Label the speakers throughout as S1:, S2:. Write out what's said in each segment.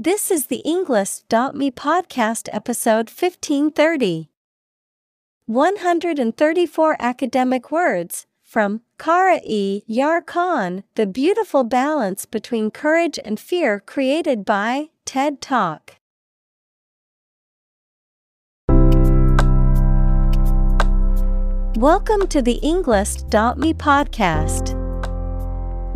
S1: This is the Englist.me podcast episode 1530. 134 academic words from Kara E. Yarkon The Beautiful Balance Between Courage and Fear created by TED Talk. Welcome to the Englist.me podcast.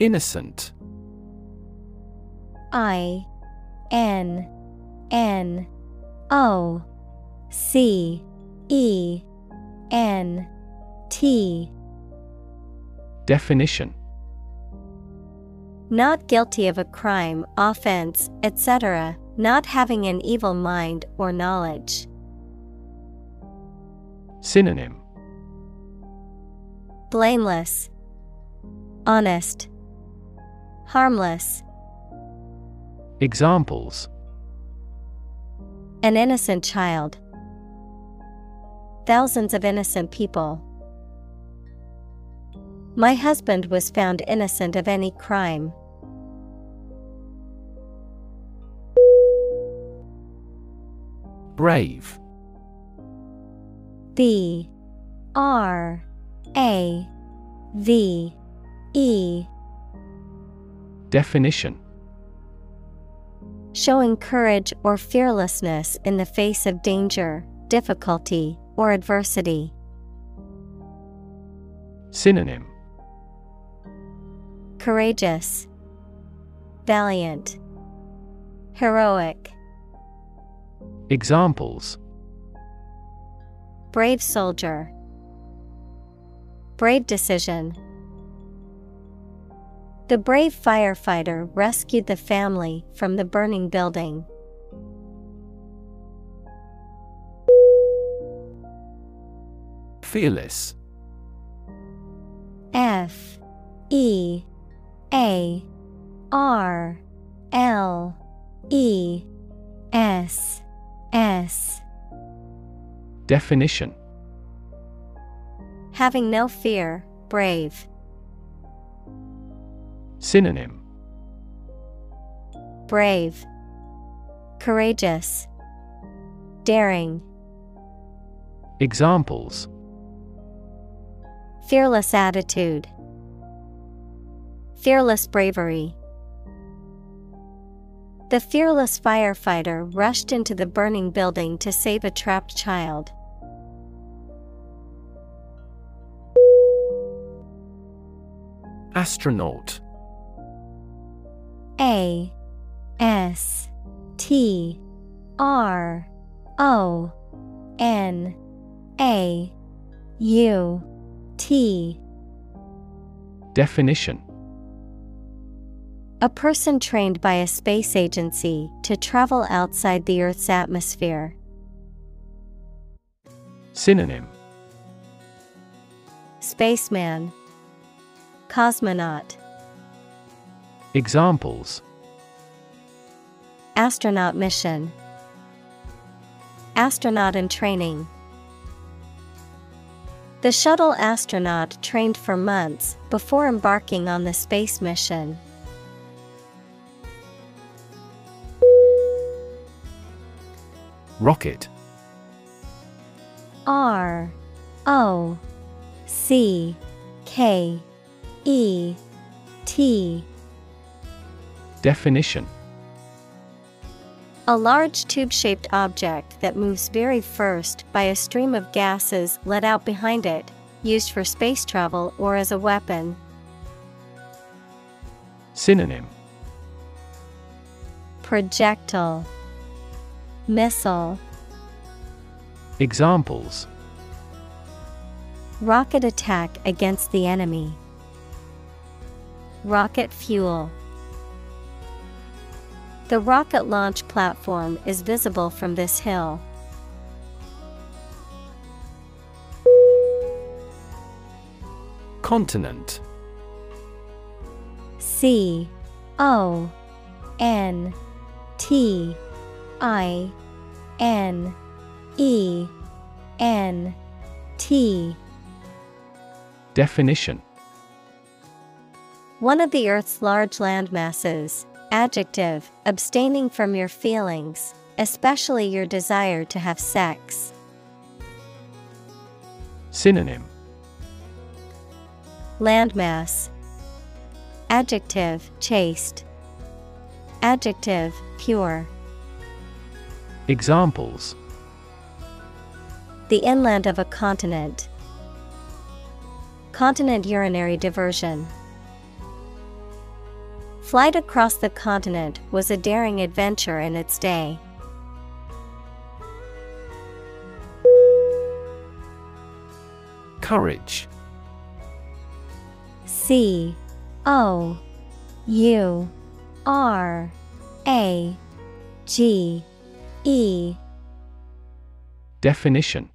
S2: Innocent.
S1: I N N O C E N T
S2: Definition
S1: Not guilty of a crime, offense, etc., not having an evil mind or knowledge.
S2: Synonym
S1: Blameless, Honest, Harmless.
S2: Examples
S1: An innocent child. Thousands of innocent people. My husband was found innocent of any crime.
S2: Brave.
S1: B R A V E
S2: Definition
S1: Showing courage or fearlessness in the face of danger, difficulty, or adversity.
S2: Synonym
S1: Courageous, Valiant, Heroic.
S2: Examples
S1: Brave soldier. Brave decision. The brave firefighter rescued the family from the burning building.
S2: Fearless.
S1: F. E. A. R. L. E. S. S.
S2: Definition.
S1: Having no fear, brave.
S2: Synonym
S1: Brave, Courageous, Daring.
S2: Examples
S1: Fearless attitude, Fearless bravery. The fearless firefighter rushed into the burning building to save a trapped child.
S2: Astronaut
S1: A S T R O N A U T
S2: Definition
S1: A person trained by a space agency to travel outside the Earth's atmosphere.
S2: Synonym.
S1: Spaceman. Cosmonaut
S2: Examples.
S1: Astronaut mission. Astronaut in training. The shuttle astronaut trained for months before embarking on the space mission.
S2: Rocket.
S1: R O C K E T
S2: Definition
S1: A large tube shaped object that moves very first by a stream of gases let out behind it, used for space travel or as a weapon.
S2: Synonym
S1: Projectile Missile
S2: Examples
S1: Rocket attack against the enemy. Rocket fuel. The rocket launch platform is visible from this hill.
S2: Continent
S1: C O N T I N E N T
S2: Definition
S1: One of the Earth's large land masses. Adjective, abstaining from your feelings, especially your desire to have sex.
S2: Synonym
S1: Landmass. Adjective, chaste. Adjective, pure.
S2: Examples
S1: The inland of a continent. Continent urinary diversion. Flight across the continent was a daring adventure in its day.
S2: Courage.
S1: C O U R A G E.
S2: Definition.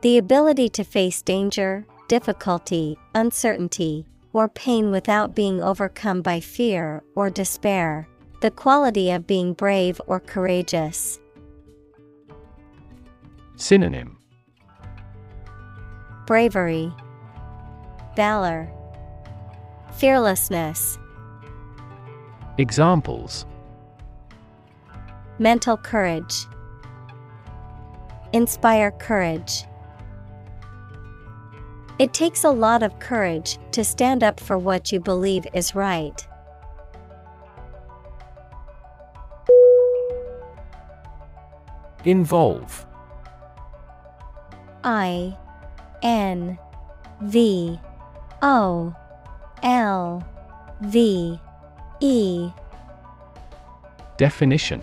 S1: The ability to face danger, difficulty, uncertainty, or pain without being overcome by fear or despair. The quality of being brave or courageous.
S2: Synonym
S1: Bravery, Valor, Fearlessness.
S2: Examples
S1: Mental courage. Inspire courage. It takes a lot of courage to stand up for what you believe is right.
S2: Involve.
S1: I N V O L V E.
S2: Definition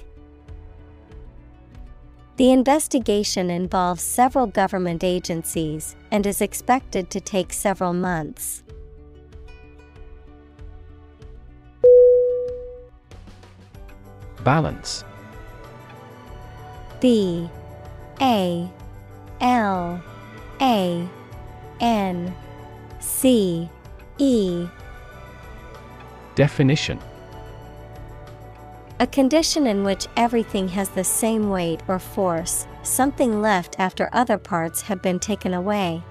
S1: The investigation involves several government agencies and is expected to take several months.
S2: Balance.
S1: B. A. L. A. N. C. E.
S2: Definition
S1: A condition in which everything has the same weight or force, something left after other parts have been taken away.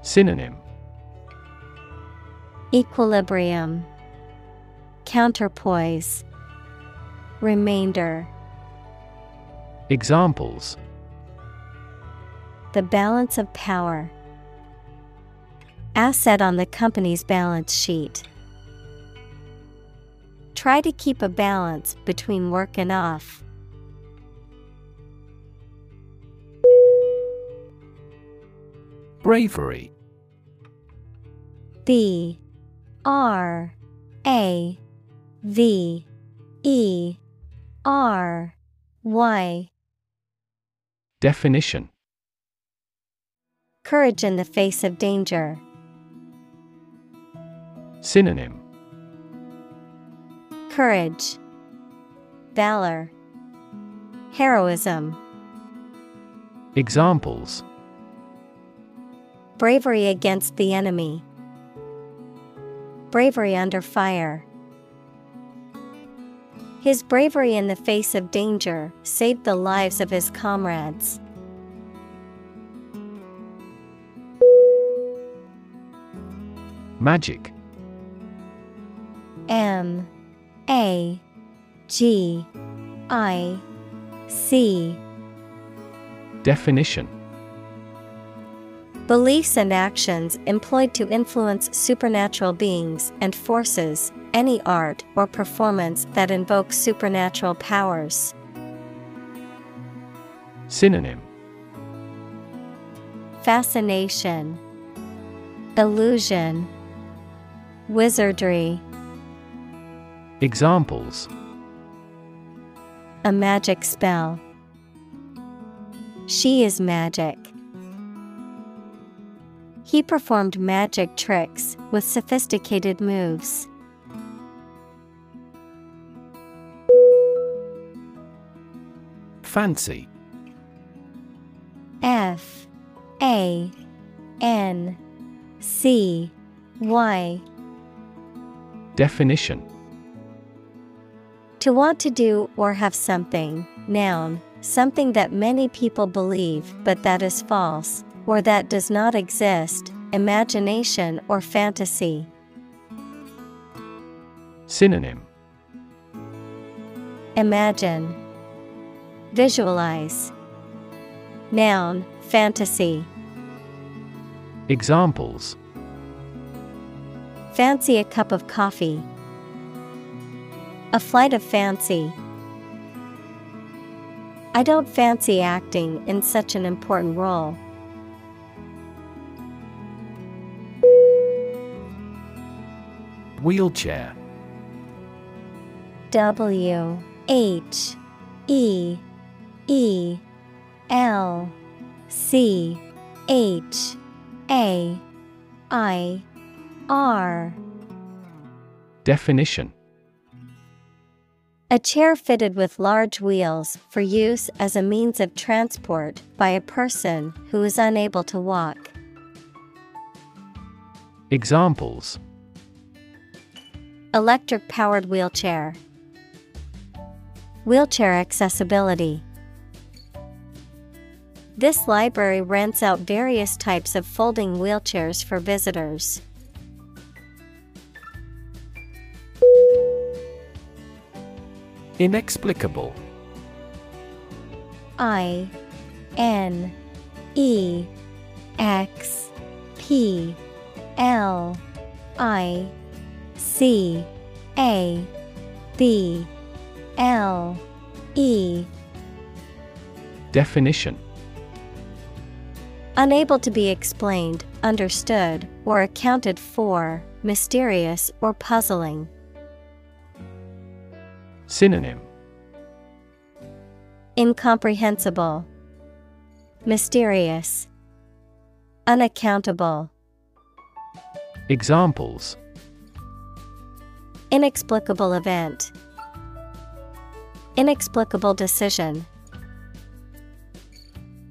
S2: Synonym
S1: Equilibrium, Counterpoise, Remainder.
S2: Examples
S1: The balance of power. Asset on the company's balance sheet. Try to keep a balance between work and off.
S2: Bravery.
S1: B. R. A. V. E. R. Y.
S2: Definition.
S1: Courage in the face of danger.
S2: Synonym
S1: Courage, Valor, Heroism.
S2: Examples
S1: Bravery against the enemy. Bravery under fire. His bravery in the face of danger saved the lives of his comrades.
S2: Magic.
S1: M A G I C.
S2: Definition.
S1: Beliefs and actions employed to influence supernatural beings and forces, any art or performance that invokes supernatural powers.
S2: Synonym.
S1: Fascination, Illusion, Wizardry.
S2: Examples
S1: A magic spell. She is magic. He performed magic tricks with sophisticated moves.
S2: Fancy
S1: F A N C Y
S2: Definition
S1: To want to do or have something, noun, something that many people believe but that is false, or that does not exist, imagination or fantasy.
S2: Synonym
S1: Imagine, Visualize. Noun, fantasy.
S2: Examples
S1: Fancy a cup of coffee. A flight of fancy. I don't fancy acting in such an important role.
S2: Wheelchair
S1: W H E E L C H A I R
S2: Definition
S1: A chair fitted with large wheels for use as a means of transport by a person who is unable to walk.
S2: Examples
S1: Electric powered wheelchair. Wheelchair accessibility. This library rents out various types of folding wheelchairs for visitors.
S2: Inexplicable.
S1: I N E X P L I C A B L E.
S2: Definition.
S1: Unable to be explained, understood, or accounted for, mysterious or puzzling.
S2: Synonym
S1: Incomprehensible, Mysterious, Unaccountable.
S2: Examples
S1: Inexplicable event, Inexplicable decision.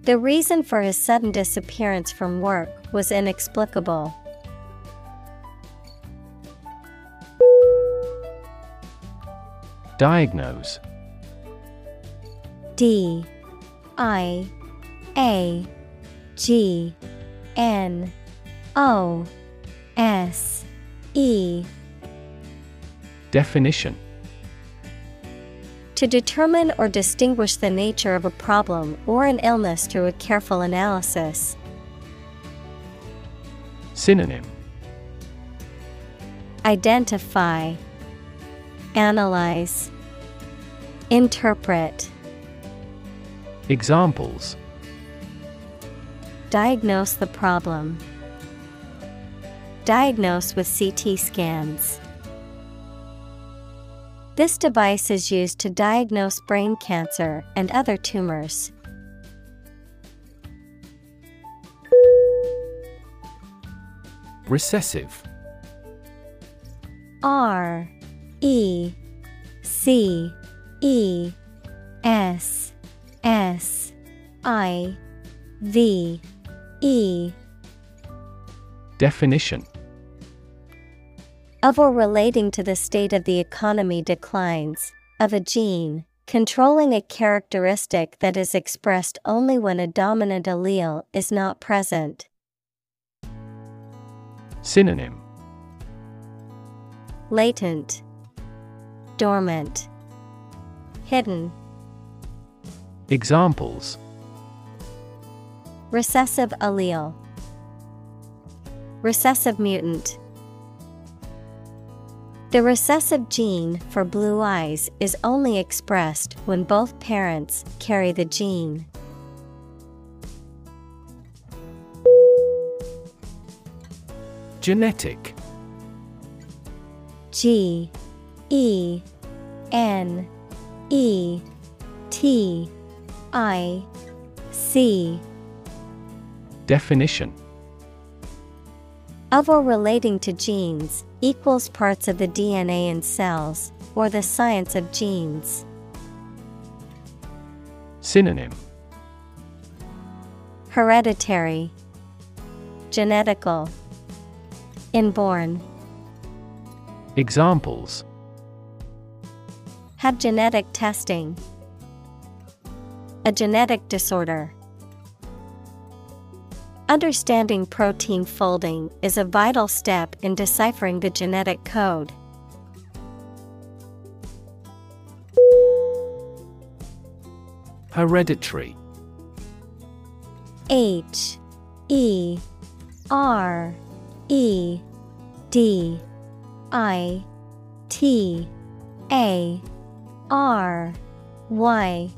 S1: The reason for his sudden disappearance from work was inexplicable.
S2: Diagnose.
S1: D I A G N O S E.
S2: Definition.
S1: To determine or distinguish the nature of a problem or an illness through a careful analysis.
S2: Synonym.
S1: Identify, Analyze, Interpret.
S2: Examples
S1: Diagnose the problem. Diagnose with CT scans. This device is used to diagnose brain cancer and other tumors.
S2: Recessive
S1: R E C E S S I V E.
S2: Definition.
S1: Of or relating to the state of the economy declines, of a gene, controlling a characteristic that is expressed only when a dominant allele is not present.
S2: Synonym.
S1: Latent, Dormant, Hidden.
S2: Examples
S1: Recessive allele, Recessive mutant. The recessive gene for blue eyes is only expressed when both parents carry the gene.
S2: Genetic
S1: G E N E T I C.
S2: Definition.
S1: Of or relating to genes equals parts of the DNA in cells, or the science of genes.
S2: Synonym.
S1: Hereditary, Genetical, Inborn.
S2: Examples
S1: Have genetic testing, a genetic disorder. Understanding protein folding is a vital step in deciphering the genetic code.
S2: Hereditary
S1: H E R E D I T A R Y.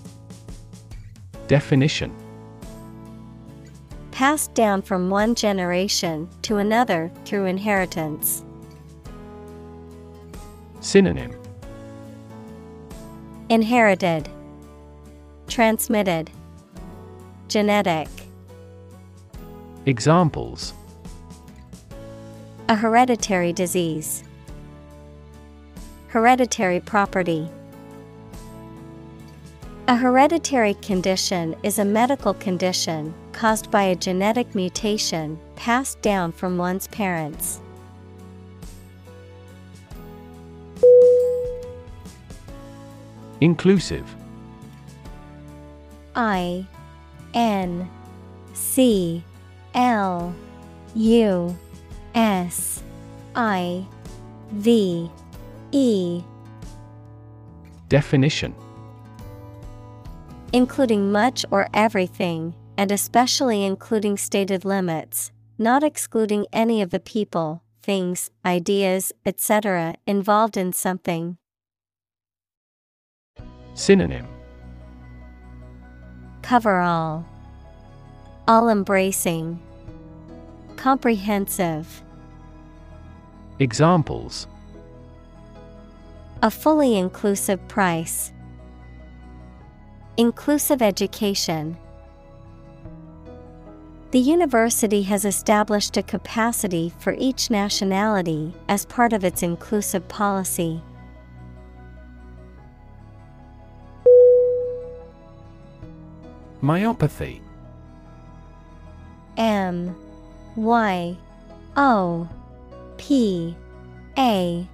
S2: Definition.
S1: Passed down from one generation to another through inheritance.
S2: Synonym.
S1: Inherited, Transmitted, Genetic.
S2: Examples.
S1: A hereditary disease, Hereditary property. A hereditary condition is a medical condition caused by a genetic mutation passed down from one's parents.
S2: Inclusive.
S1: I N C L U S I V E.
S2: Definition
S1: Including much or everything, and especially including stated limits, not excluding any of the people, things, ideas, etc., involved in something.
S2: Synonym
S1: Cover all, all embracing, comprehensive.
S2: Examples
S1: A fully inclusive price. Inclusive education. The university has established a capacity for each nationality as part of its inclusive policy.
S2: Myopathy.
S1: M. Y. O. P. A.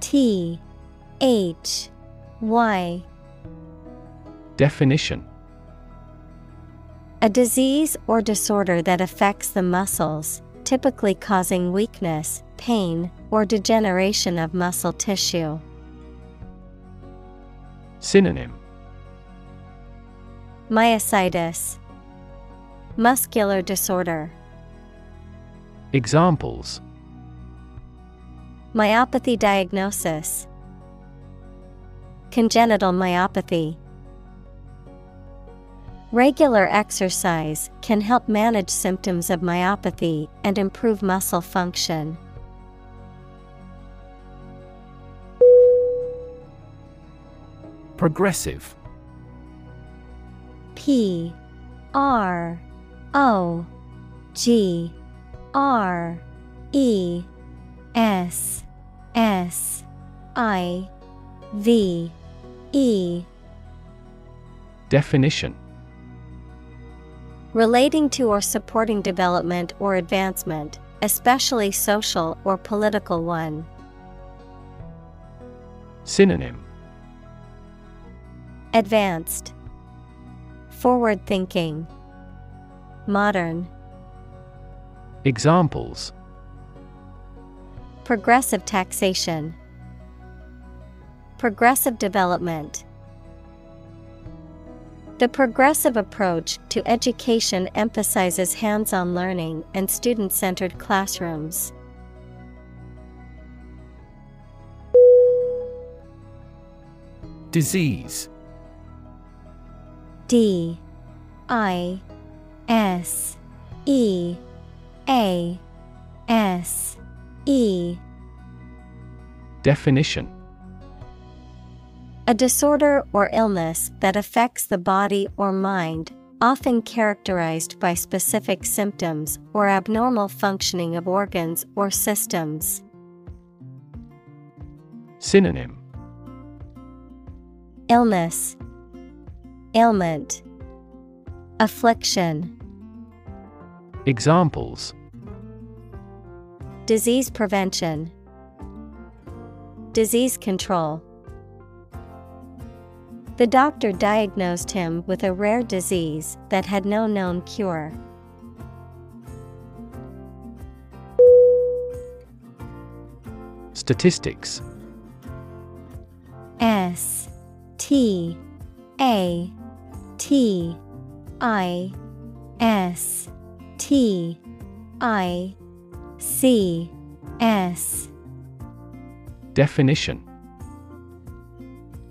S1: T. H. Y
S2: Definition
S1: A disease or disorder that affects the muscles, typically causing weakness, pain, or degeneration of muscle tissue.
S2: Synonym
S1: Myositis, Muscular disorder.
S2: Examples
S1: Myopathy diagnosis, Congenital myopathy. Regular exercise can help manage symptoms of myopathy and improve muscle function.
S2: Progressive.
S1: P R O G R E S S I V E.
S2: Definition
S1: Relating to or supporting development or advancement, especially social or political one.
S2: Synonym
S1: Advanced, Forward thinking, Modern.
S2: Examples
S1: Progressive taxation, Progressive development. The progressive approach to education emphasizes hands on learning and student centered classrooms.
S2: Disease.
S1: D I S E A S E.
S2: Definition
S1: A disorder or illness that affects the body or mind, often characterized by specific symptoms or abnormal functioning of organs or systems.
S2: Synonym
S1: Illness, Ailment, Affliction.
S2: Examples
S1: Disease prevention, Disease control. The doctor diagnosed him with a rare disease that had no known cure.
S2: Statistics.
S1: S T A T I S T I C S.
S2: Definition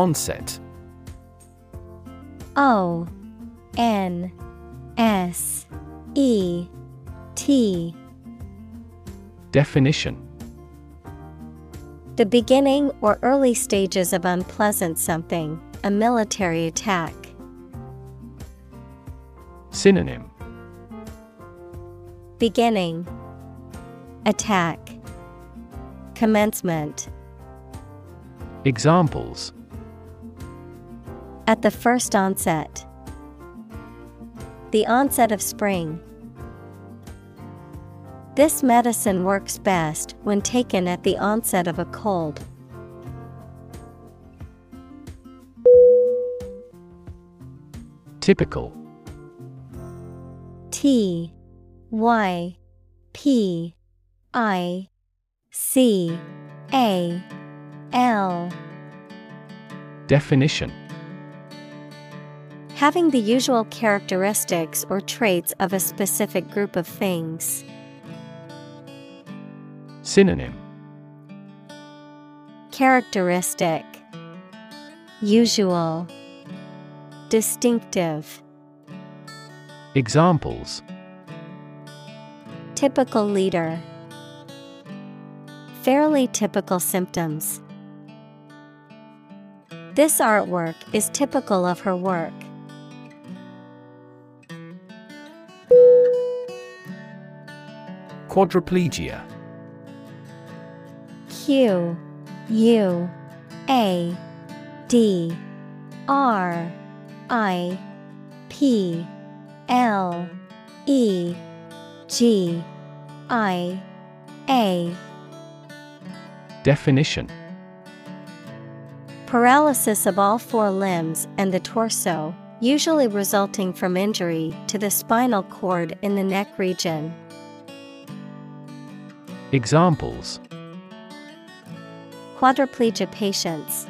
S2: Onset.
S1: O N S E T.
S2: Definition.
S1: The beginning or early stages of unpleasant something, a military attack.
S2: Synonym.
S1: Beginning. Attack. Commencement.
S2: Examples
S1: At the first onset. The onset of spring. This medicine works best when taken at the onset of a cold.
S2: Typical
S1: T Y P I C A L
S2: Definition
S1: Having the usual characteristics or traits of a specific group of things.
S2: Synonym
S1: Characteristic Usual Distinctive
S2: Examples
S1: Typical leader Fairly typical symptoms. This artwork is typical of her work.
S2: Quadriplegia.
S1: Q U A D R I P L E G I A.
S2: Definition.
S1: Paralysis of all four limbs and the torso, usually resulting from injury to the spinal cord in the neck region.
S2: Examples
S1: Quadriplegia patients.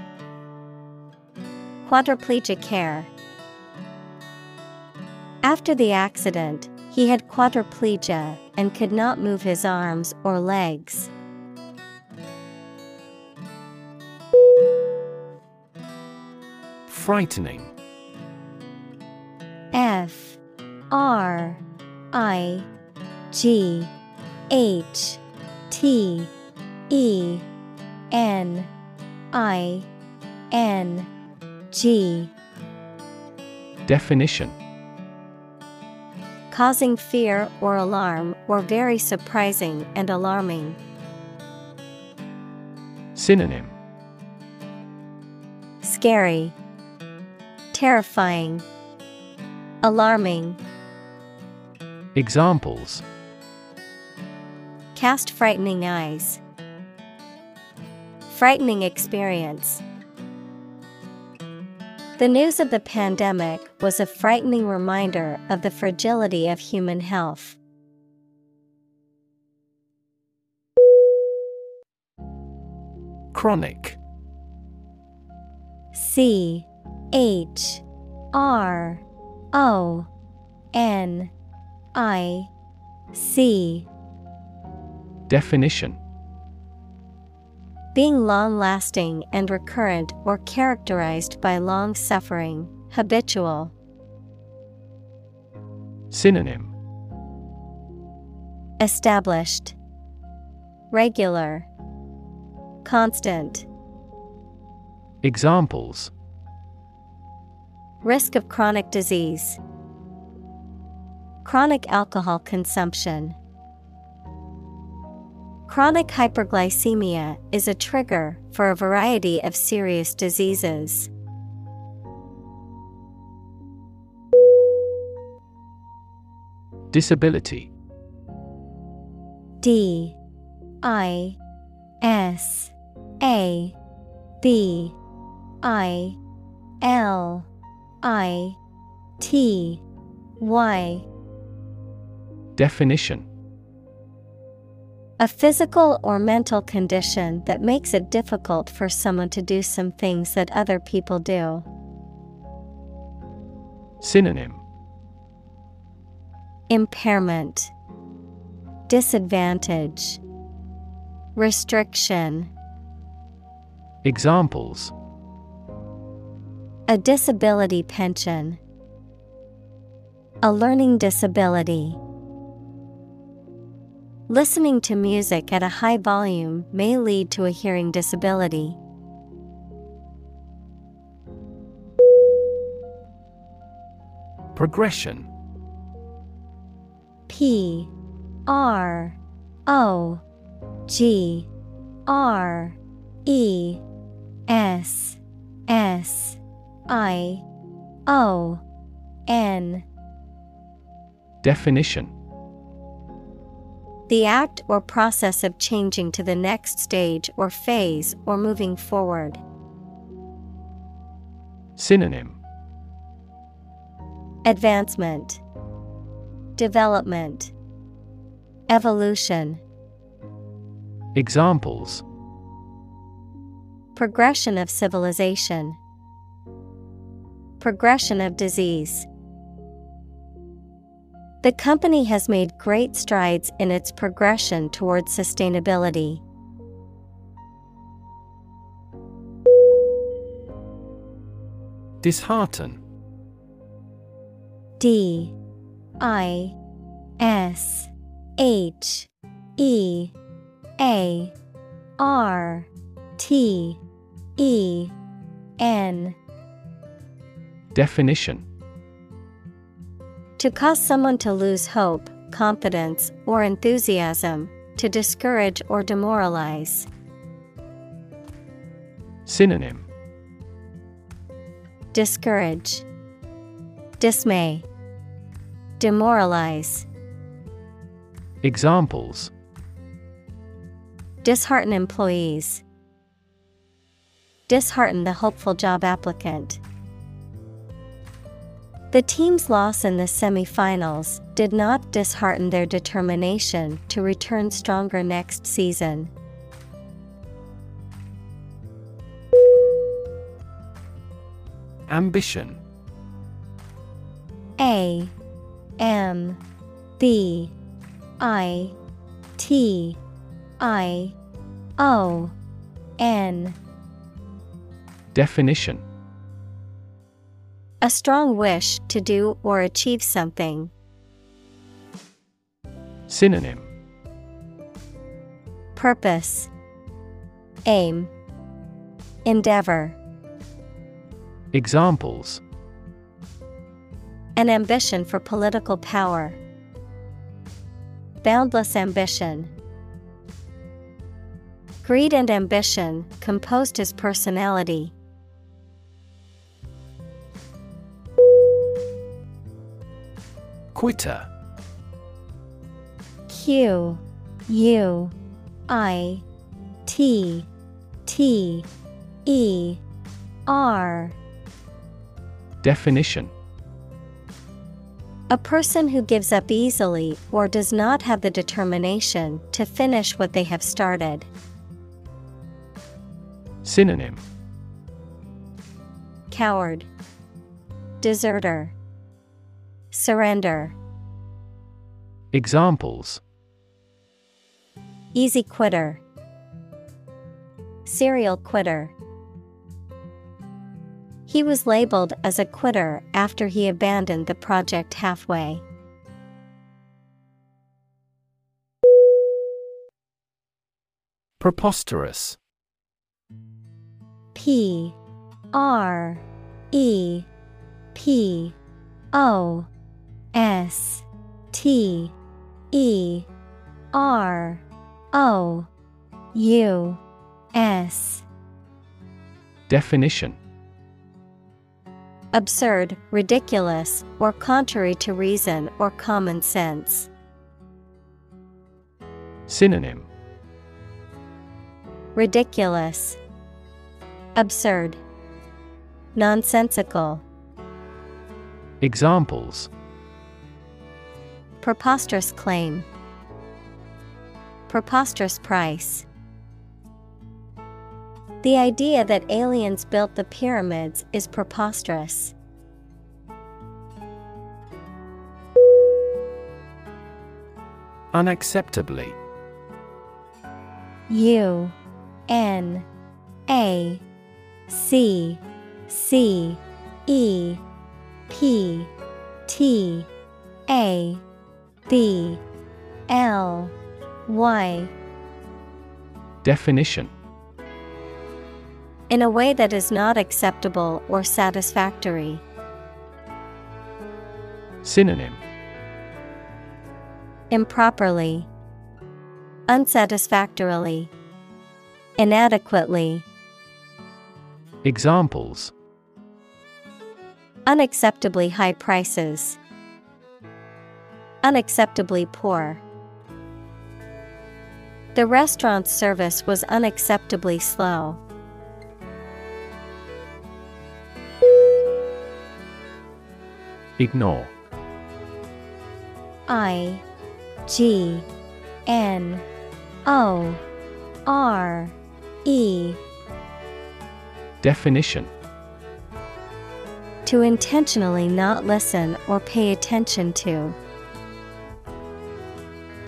S1: Quadriplegic care. After the accident, he had quadriplegia and could not move his arms or legs.
S2: Frightening
S1: F R I G H T E N I N G
S2: Definition.
S1: Causing fear or alarm or very surprising and alarming.
S2: Synonym.
S1: Scary, Terrifying, Alarming.
S2: Examples
S1: Cast frightening eyes. Frightening experience. The news of the pandemic was a frightening reminder of the fragility of human health.
S2: Chronic
S1: C H R O N I C
S2: Definition
S1: Being long lasting and recurrent or characterized by long suffering, habitual.
S2: Synonym
S1: Established, Regular, Constant.
S2: Examples
S1: Risk of chronic disease, Chronic alcohol consumption. Chronic hyperglycemia is a trigger for a variety of serious diseases.
S2: Disability.
S1: D. I. S. A. B. I. L. I. T. Y.
S2: Definition
S1: A physical or mental condition that makes it difficult for someone to do some things that other people do.
S2: Synonym
S1: Impairment, Disadvantage, Restriction.
S2: Examples
S1: A disability pension, a learning disability. Listening to music at a high volume may lead to a hearing disability.
S2: Progression.
S1: P R O G R E S S I O N.
S2: Definition
S1: The act or process of changing to the next stage or phase or moving forward.
S2: Synonym.
S1: Advancement, Development, Evolution,
S2: Examples.
S1: Progression of civilization, Progression of disease. The company has made great strides in its progression towards sustainability.
S2: Dishearten.
S1: D. I. S. H. E. A. R. T. E. N.
S2: Definition
S1: To cause someone to lose hope, confidence, or enthusiasm, to discourage or demoralize.
S2: Synonym.
S1: Discourage, Dismay, Demoralize,
S2: Examples.
S1: Dishearten employees, Dishearten the hopeful job applicant. The team's loss in the semifinals did not dishearten their determination to return stronger next season.
S2: Ambition.
S1: A M B I T I O N.
S2: Definition
S1: A strong wish to do or achieve something.
S2: Synonym
S1: Purpose Aim Endeavor
S2: Examples
S1: An ambition for political power, boundless ambition. Greed and ambition composed his personality.
S2: Quitter.
S1: Q U I T T E R.
S2: Definition.
S1: A person who gives up easily or does not have the determination to finish what they have started.
S2: Synonym.
S1: Coward, Deserter, Surrender.
S2: Examples
S1: Easy quitter, Serial quitter. He was labeled as a quitter after he abandoned the project halfway.
S2: Preposterous
S1: P R E P O S T E R O U S.
S2: Definition.
S1: Absurd, ridiculous, or contrary to reason or common sense.
S2: Synonym.
S1: Ridiculous, Absurd, Nonsensical,
S2: Examples
S1: Preposterous claim, Preposterous price. The idea that aliens built the pyramids is preposterous.
S2: Unacceptably
S1: U N A C C E P T A B L Y.
S2: Definition.
S1: In a way that is not acceptable or satisfactory.
S2: Synonym.
S1: Improperly, Unsatisfactorily, Inadequately,
S2: Examples.
S1: Unacceptably high prices, Unacceptably poor. The restaurant's service was unacceptably slow.
S2: Ignore
S1: I G N O R E
S2: Definition
S1: To intentionally not listen or pay attention to.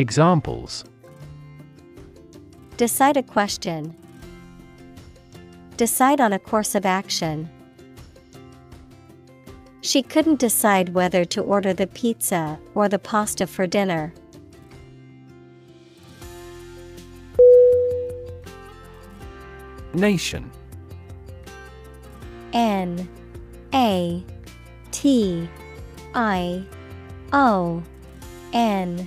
S2: Examples
S1: Decide a question. Decide on a course of action. She couldn't decide whether to order the pizza or the pasta for dinner.
S2: Nation
S1: N A T I O N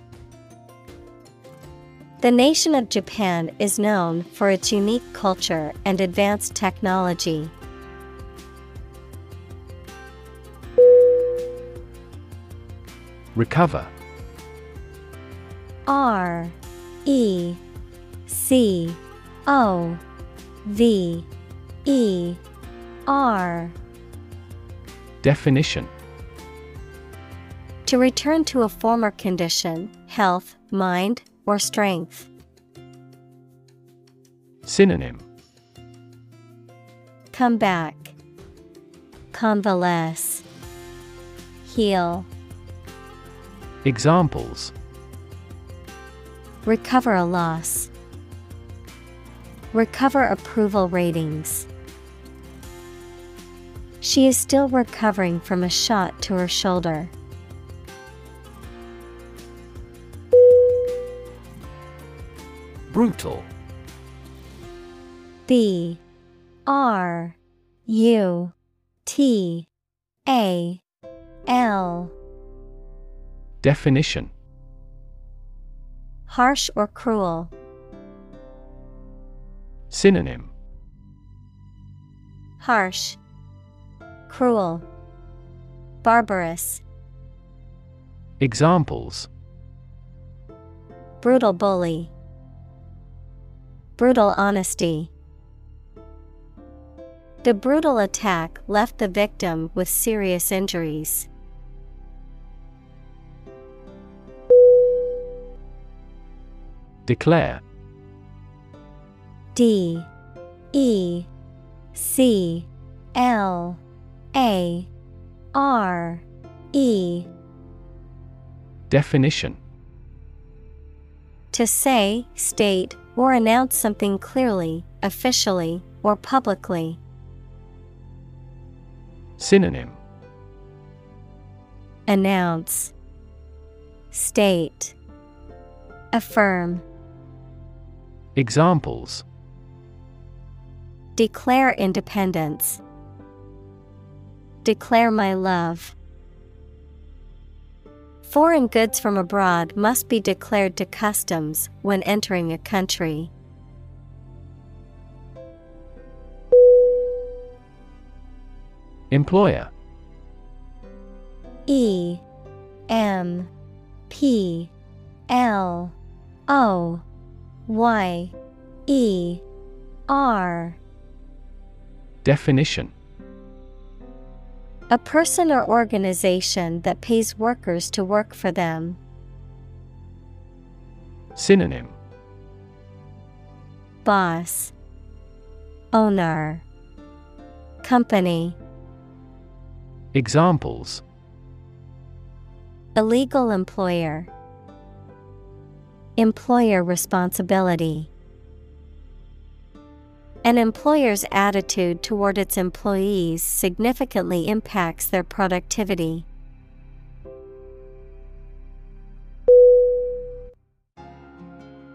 S1: The nation of Japan is known for its unique culture and advanced technology.
S2: Recover.
S1: R E C O V E R.
S2: Definition.
S1: To return to a former condition, health, mind, or strength.
S2: Synonym
S1: Come back. Convalesce. Heal.
S2: Examples
S1: Recover a loss. Recover approval ratings. She is still recovering from a shot to her shoulder.
S2: Brutal.
S1: B R U T A L.
S2: Definition.
S1: Harsh or cruel.
S2: Synonym.
S1: Harsh, Cruel, Barbarous,
S2: Examples.
S1: Brutal bully, Brutal honesty. The brutal attack left the victim with serious injuries.
S2: Declare
S1: D E C L A R E
S2: Definition
S1: To say, state, or announce something clearly, officially, or publicly.
S2: Synonym
S1: Announce State Affirm
S2: Examples
S1: Declare independence. Declare my love. Foreign goods from abroad must be declared to customs when entering a country.
S2: Employer.
S1: E M P L O Y E R.
S2: Definition
S1: A person or organization that pays workers to work for them.
S2: Synonym.
S1: Boss. Owner. Company.
S2: Examples.
S1: Illegal employer. Employer responsibility An employer's attitude toward its employees significantly impacts their productivity.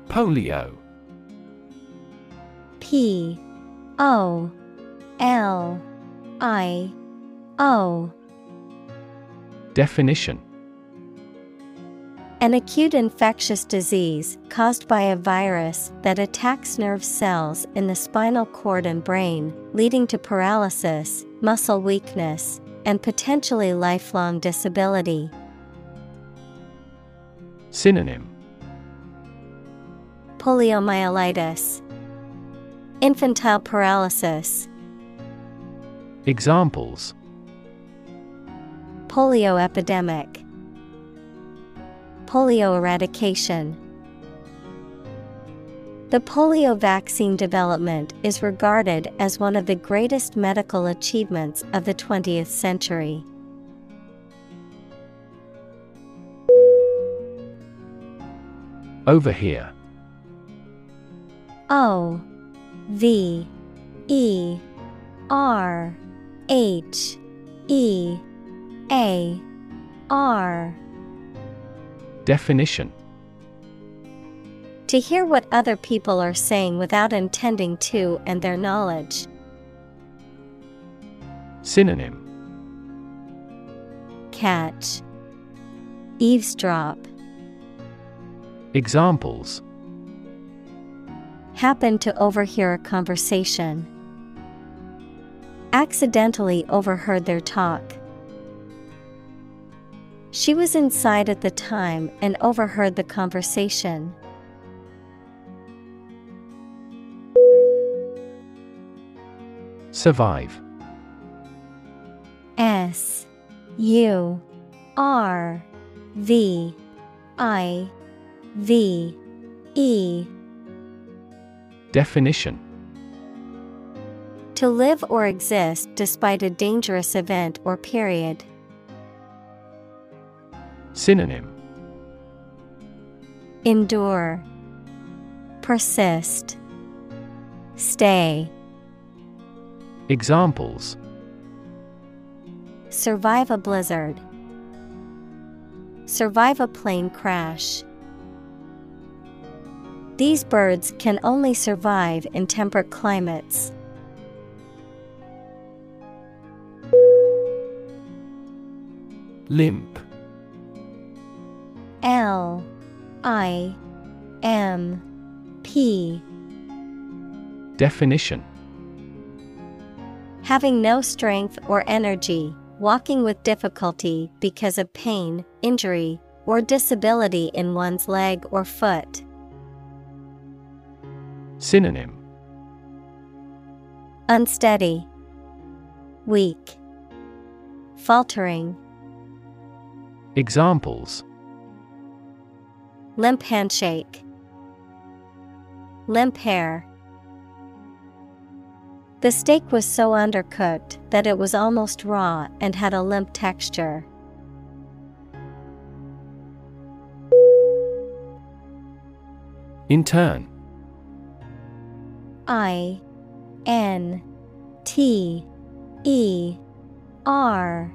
S2: Polio.
S1: P O L I O.
S2: Definition
S1: An acute infectious disease caused by a virus that attacks nerve cells in the spinal cord and brain, leading to paralysis, muscle weakness, and potentially lifelong disability.
S2: Synonym.
S1: Poliomyelitis, Infantile paralysis,
S2: Examples.
S1: Polio epidemic, Polio eradication. The polio vaccine development is regarded as one of the greatest medical achievements of the 20th century.
S2: Over here.
S1: O V E R H E A R
S2: Definition
S1: To hear what other people are saying without intending to and their knowledge.
S2: Synonym
S1: Catch Eavesdrop
S2: Examples
S1: Happen to overhear a conversation. Accidentally overheard their talk. She was inside at the time and overheard the conversation.
S2: Survive
S1: S U R V I V E
S2: Definition
S1: To live or exist despite a dangerous event or period.
S2: Synonym
S1: Endure, Persist, Stay.
S2: Examples
S1: Survive a blizzard. Survive a plane crash. These birds can only survive in temperate climates.
S2: Limp
S1: L I M P.
S2: Definition.
S1: Having no strength or energy, walking with difficulty because of pain, injury, or disability in one's leg or foot.
S2: Synonym.
S1: Unsteady, Weak, Faltering,
S2: Examples
S1: Limp handshake, Limp hair. The steak was so undercooked that it was almost raw and had a limp texture.
S2: In turn.
S1: I N T E R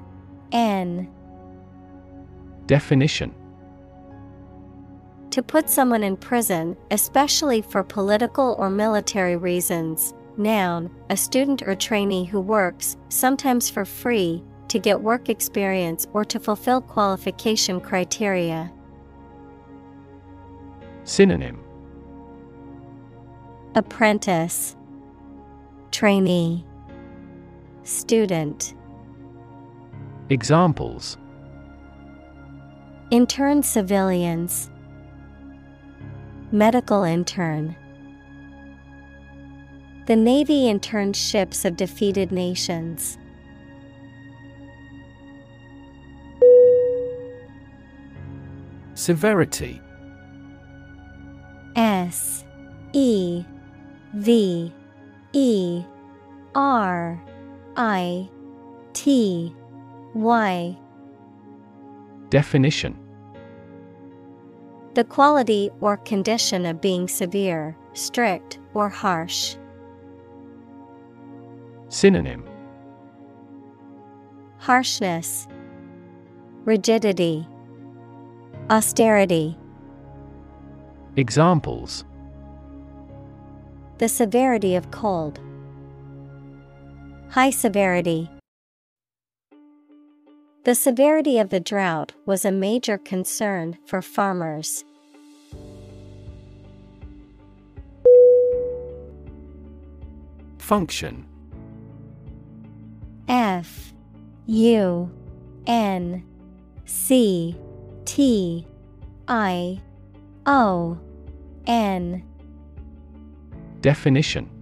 S1: N
S2: Definition
S1: To put someone in prison, especially for political or military reasons. Noun, a student or trainee who works, sometimes for free, to get work experience or to fulfill qualification criteria.
S2: Synonym
S1: Apprentice, Trainee, Student.
S2: Examples
S1: Intern civilians, Medical intern. The Navy interned ships of defeated nations.
S2: Severity.
S1: S. E. V. E. R. I. T. Y.
S2: Definition
S1: The quality or condition of being severe, strict, or harsh.
S2: Synonym
S1: Harshness, Rigidity, Austerity.
S2: Examples
S1: The severity of cold. High severity. The severity of the drought was a major concern for farmers.
S2: Function.
S1: F U N C T I O N.
S2: Definition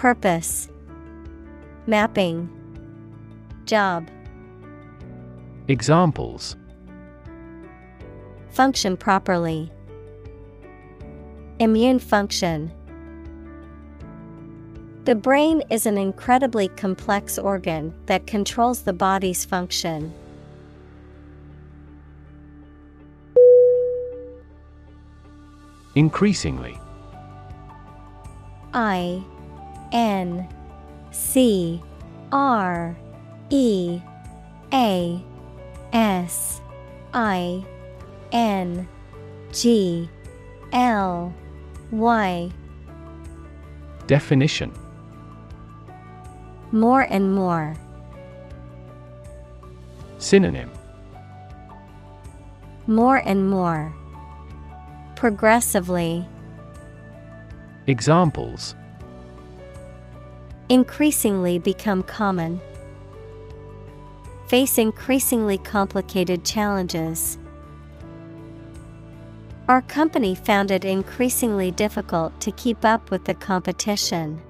S1: Purpose Mapping Job
S2: Examples
S1: Function properly. Immune function. The brain is an incredibly complex organ that controls the body's function.
S2: Increasingly
S1: I N C R E A S I N G L Y
S2: Definition
S1: More and more.
S2: Synonym
S1: More and more. Progressively.
S2: Examples
S1: Increasingly become common. Face increasingly complicated challenges. Our company found it increasingly difficult to keep up with the competition.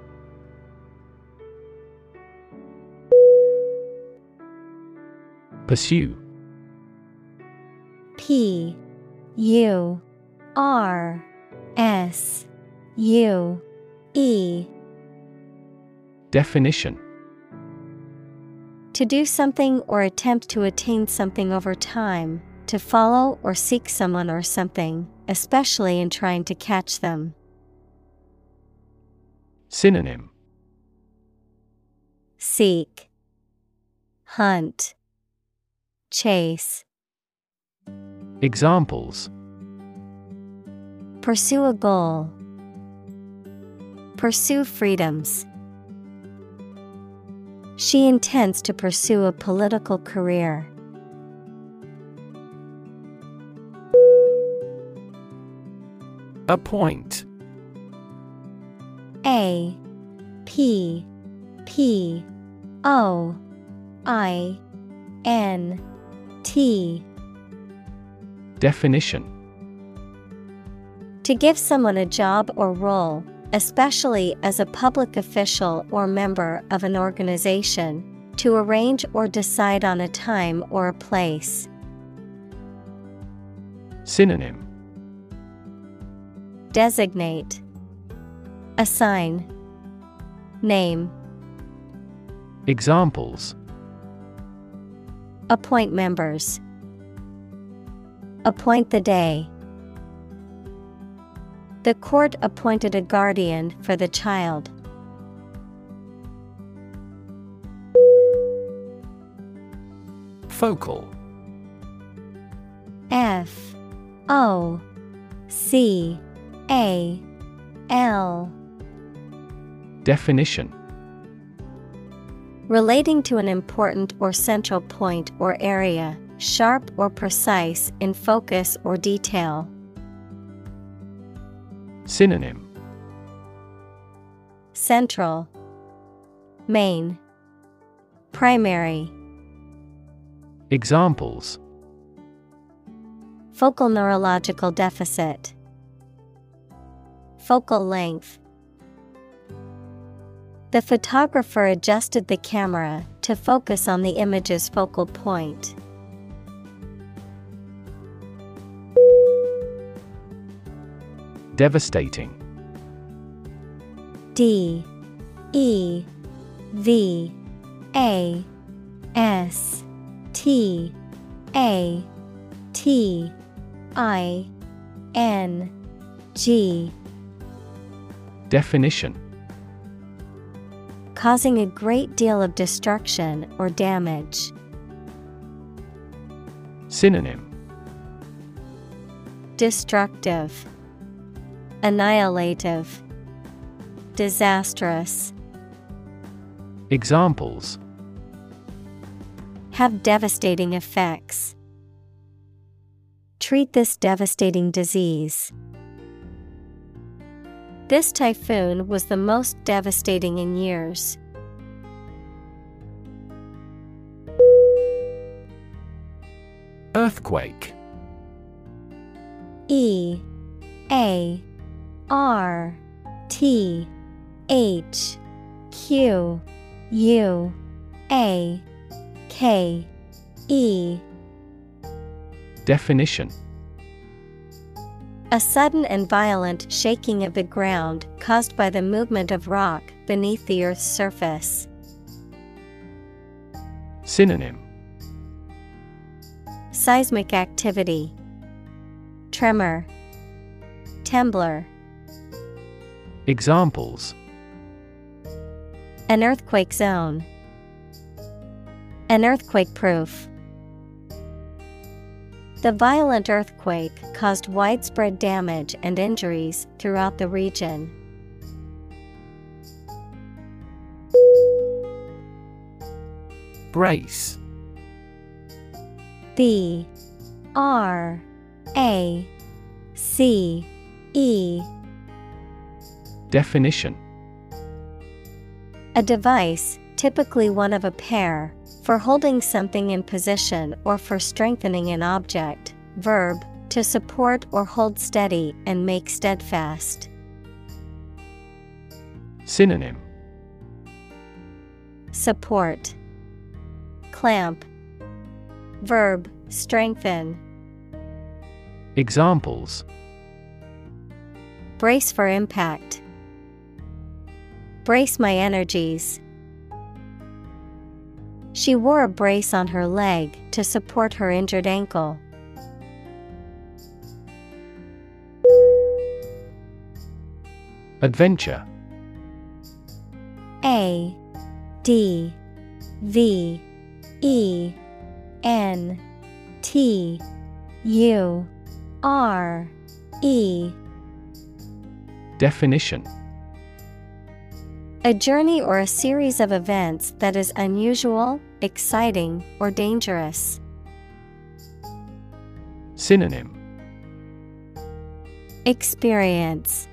S2: Pursue
S1: P U R S U E
S2: Definition
S1: To do something or attempt to attain something over time, to follow or seek someone or something, especially in trying to catch them.
S2: Synonym
S1: Seek, Hunt, Chase.
S2: Examples
S1: Pursue a goal. Pursue freedoms. She intends to pursue a political career.
S2: Appoint
S1: A P P O I N T.
S2: Definition.
S1: To give someone a job or role, especially as a public official or member of an organization, to arrange or decide on a time or a place.
S2: Synonym.
S1: Designate, Assign, Name,
S2: Examples.
S1: Appoint members, Appoint the day. The court appointed a guardian for the child.
S2: Focal.
S1: F. O. C. A. L.
S2: Definition.
S1: Relating to an important or central point or area, sharp or precise in focus or detail.
S2: Synonym
S1: Central, Main, Primary.
S2: Examples
S1: Focal neurological deficit. Focal length. The photographer adjusted the camera to focus on the image's focal point.
S2: Devastating.
S1: D E V A S T A T I N G.
S2: Definition.
S1: Causing a great deal of destruction or damage.
S2: Synonym.
S1: Destructive, Annihilative, Disastrous.
S2: Examples
S1: Have devastating effects. Treat this devastating disease. This typhoon was the most devastating in years.
S2: Earthquake
S1: E A R T H Q U A K E.
S2: Definition.
S1: A sudden and violent shaking of the ground caused by the movement of rock beneath the earth's surface.
S2: Synonym.
S1: Seismic activity, Tremor, Temblor.
S2: Examples.
S1: An earthquake zone. An earthquake proof. The violent earthquake caused widespread damage and injuries throughout the region.
S2: Brace.
S1: B. R. A. C. E
S2: Definition
S1: A device, typically one of a pair, for holding something in position or for strengthening an object. Verb, to support or hold steady and make steadfast.
S2: Synonym
S1: Support, Clamp, Verb, strengthen.
S2: Examples
S1: Brace for impact. Brace my energies. She wore a brace on her leg to support her injured ankle.
S2: Adventure
S1: A D V E N T U R E
S2: Definition
S1: A journey or a series of events that is unusual, exciting, or dangerous.
S2: Synonym.
S1: Experience.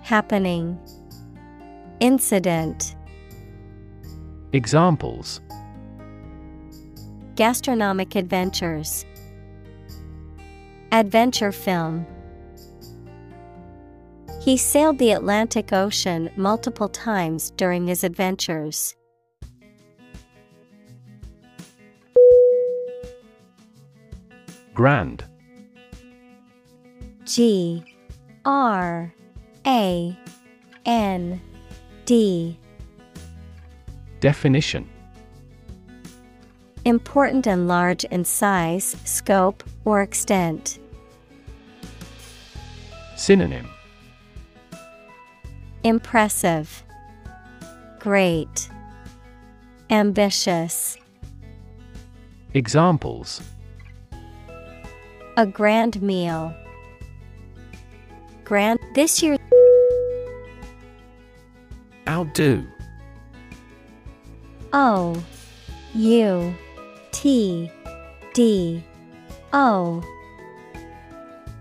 S1: Happening. Incident.
S2: Examples.
S1: Gastronomic adventures. Adventure film He sailed the Atlantic Ocean multiple times during his adventures.
S2: Grand.
S1: G. R. A. N. D.
S2: Definition.
S1: Important and large in size, scope, or extent.
S2: Synonym
S1: Impressive, Great, Ambitious.
S2: Examples.
S1: A grand meal. Grand this year.
S2: Outdo.
S1: O U T D O.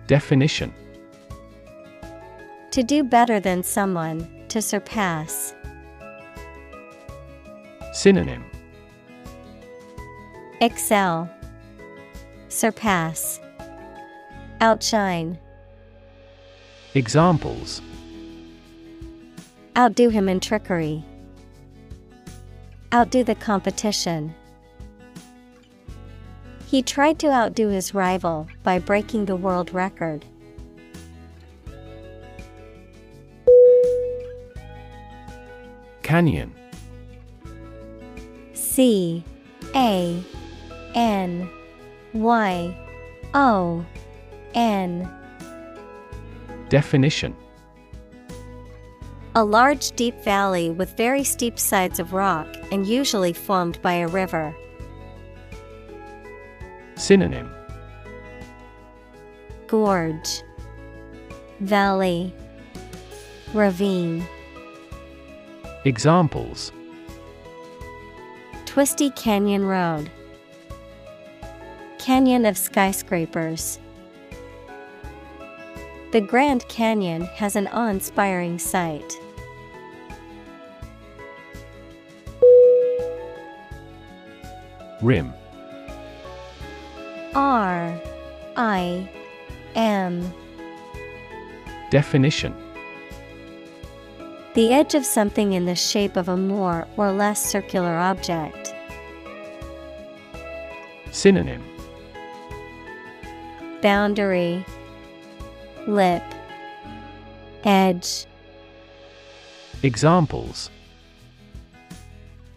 S2: Definition
S1: To do better than someone, to surpass.
S2: Synonym
S1: Excel, Surpass, Outshine,
S2: Examples
S1: outdo him in trickery. Outdo the competition. He tried to outdo his rival by breaking the world record.
S2: Canyon.
S1: C A N Y O N.
S2: Definition.
S1: A large deep valley with very steep sides of rock and usually formed by a river.
S2: Synonym.
S1: Gorge. Valley. Ravine
S2: Examples.
S1: Twisty Canyon Road. Canyon of skyscrapers. The Grand Canyon has an awe-inspiring sight.
S2: Rim.
S1: R I M.
S2: Definition
S1: The edge of something in the shape of a more or less circular object.
S2: Synonym
S1: Boundary, Lip, Edge,
S2: Examples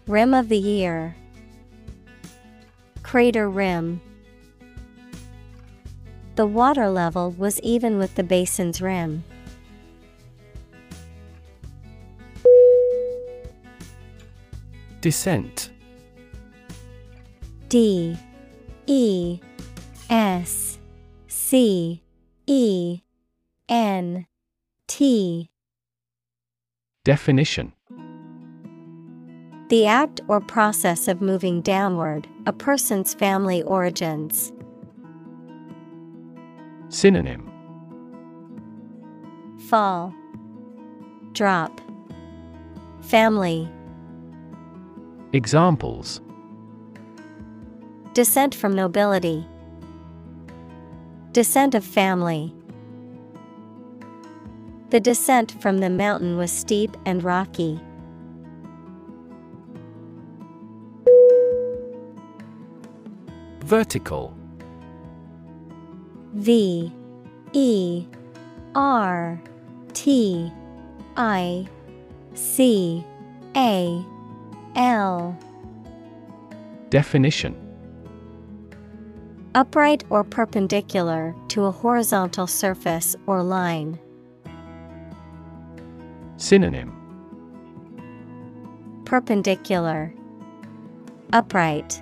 S1: Rim of the ear, Crater rim. The water level was even with the basin's rim.
S2: Descent.
S1: D E S C E N T.
S2: Definition.
S1: The act or process of moving downward, a person's family origins.
S2: Synonym.
S1: Fall, Drop, Family,
S2: Examples
S1: Descent from nobility, Descent of family. The descent from the mountain was steep and rocky.
S2: Vertical
S1: V E R T I C A L.
S2: Definition.
S1: Upright or perpendicular to a horizontal surface or line.
S2: Synonym.
S1: Perpendicular. Upright.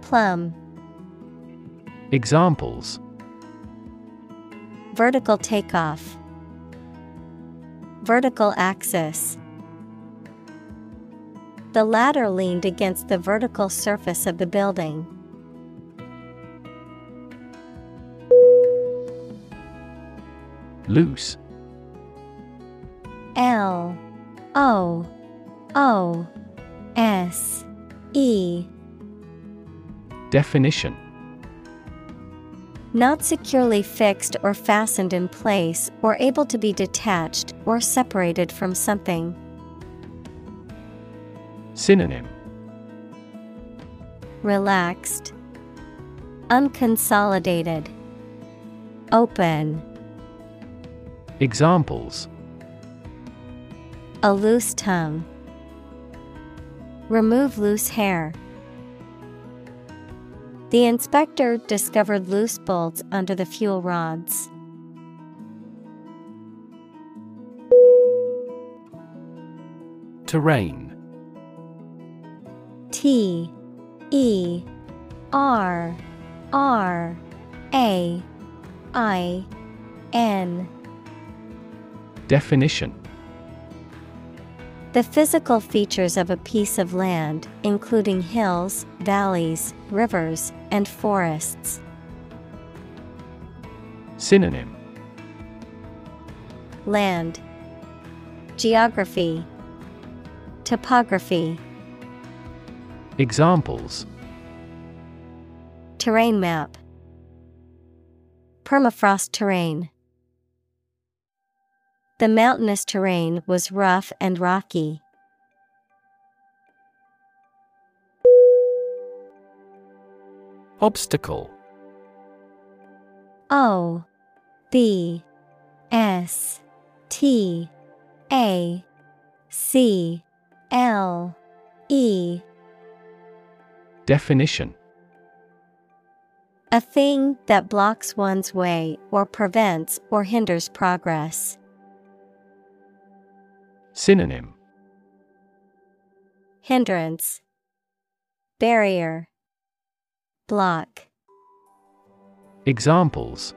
S1: Plumb.
S2: Examples.
S1: Vertical takeoff. Vertical axis The ladder leaned against the vertical surface of the building.
S2: Loose
S1: L O O S E
S2: Definition
S1: Not securely fixed or fastened in place or able to be detached or separated from something.
S2: Synonym
S1: Relaxed, Unconsolidated, Open,
S2: Examples
S1: a loose tongue. Remove loose hair. The inspector discovered loose bolts under the fuel rods.
S2: Terrain
S1: T E R R A I N.
S2: Definition.
S1: The physical features of a piece of land, including hills, valleys, rivers, and forests.
S2: Synonym.
S1: Land, Geography, Topography,
S2: Examples
S1: Terrain map, Permafrost terrain. The mountainous terrain was rough and rocky.
S2: Obstacle
S1: O B S T A C L E
S2: Definition
S1: A thing that blocks one's way or prevents or hinders progress.
S2: Synonym
S1: Hindrance, Barrier, Block.
S2: Examples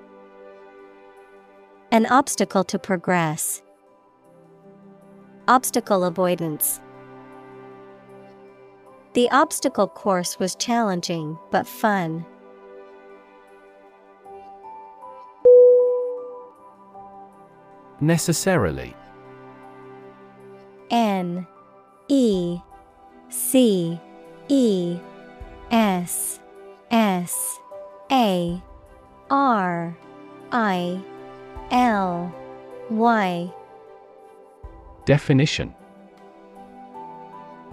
S1: An obstacle to progress. Obstacle avoidance. The obstacle course was challenging but fun.
S2: Necessarily
S1: N E C E S S A R I L Y?
S2: Definition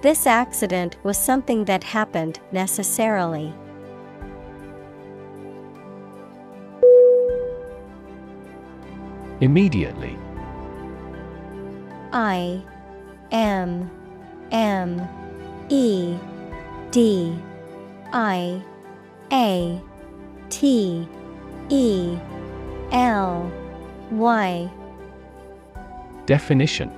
S1: This accident was something that happened necessarily.
S2: Immediately.
S1: I M M E D I A T E L Y.
S2: Definition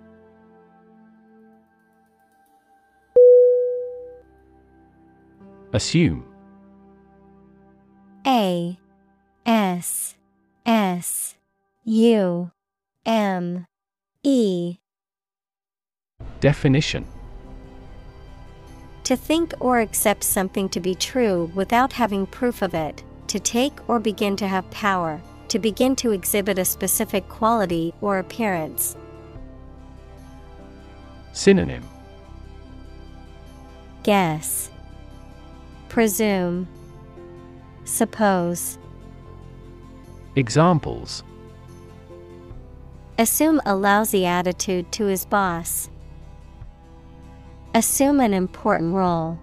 S2: Assume
S1: A S S U M E
S2: Definition
S1: To think or accept something to be true without having proof of it, to take or begin to have power, to begin to exhibit a specific quality or appearance.
S2: Synonym
S1: Guess. Presume. Suppose.
S2: Examples
S1: Assume a lousy attitude to his boss. Assume an important role.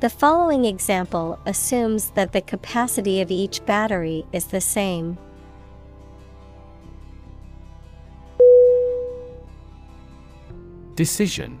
S1: The following example assumes that the capacity of each battery is the same.
S2: Decision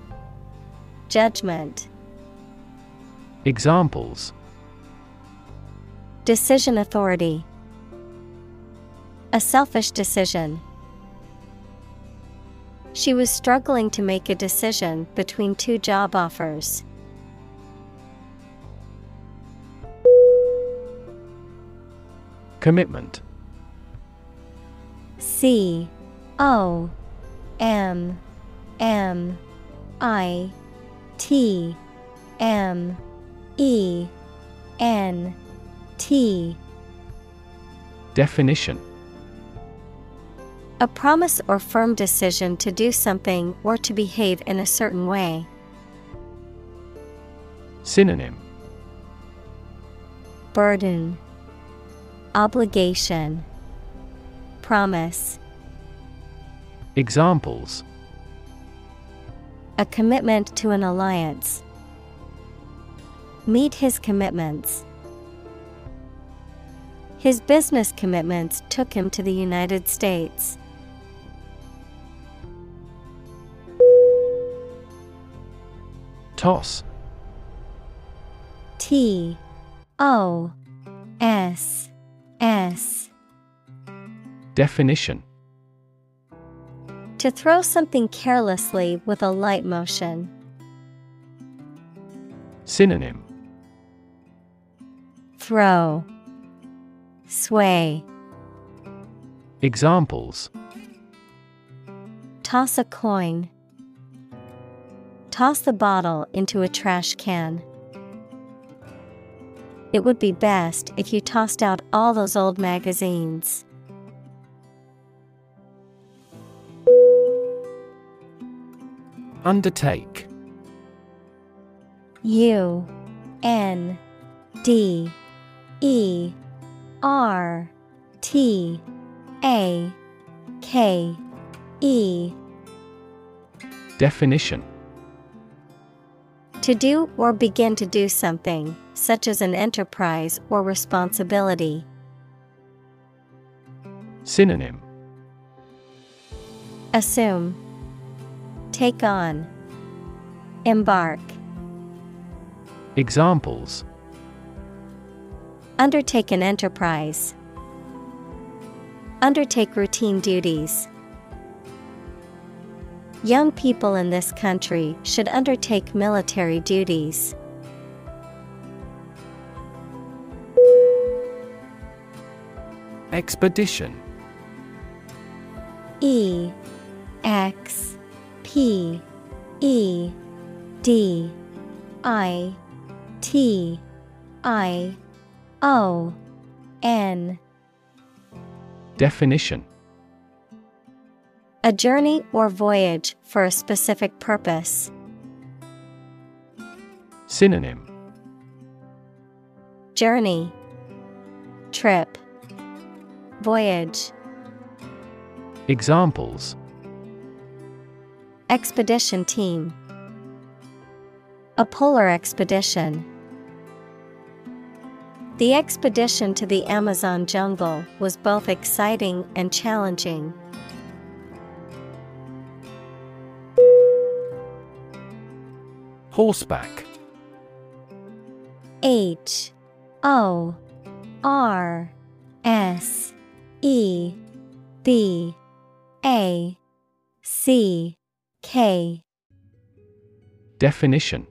S1: Judgment
S2: Examples
S1: Decision authority A selfish decision. She was struggling to make a decision between two job offers.
S2: Commitment
S1: C O M M I T M E N T.
S2: Definition.
S1: A promise or firm decision to do something or to behave in a certain way.
S2: Synonym.
S1: Burden. Obligation. Promise.
S2: Examples
S1: A commitment to an alliance. Meet his commitments. His business commitments took him to the United States.
S2: Toss
S1: T O S S
S2: Definition
S1: To throw something carelessly with a light motion.
S2: Synonym
S1: Throw Sway
S2: Examples
S1: Toss a coin. Toss the bottle into a trash can. It would be best if you tossed out all those old magazines.
S2: Undertake.
S1: U N D E R T A K E
S2: Definition
S1: To do or begin to do something, such as an enterprise or responsibility.
S2: Synonym
S1: Assume, Take on, Embark.
S2: Examples
S1: Undertake an enterprise. Undertake routine duties. Young people in this country should undertake military duties.
S2: Expedition
S1: E X P E D I T I O N.
S2: Definition.
S1: A journey or voyage for a specific purpose.
S2: Synonym.
S1: Journey. Trip. Voyage.
S2: Examples
S1: Expedition team. A polar expedition. The expedition to the Amazon jungle was both exciting and challenging.
S2: Horseback.
S1: H. O. R. S. E. B A. C K.
S2: Definition.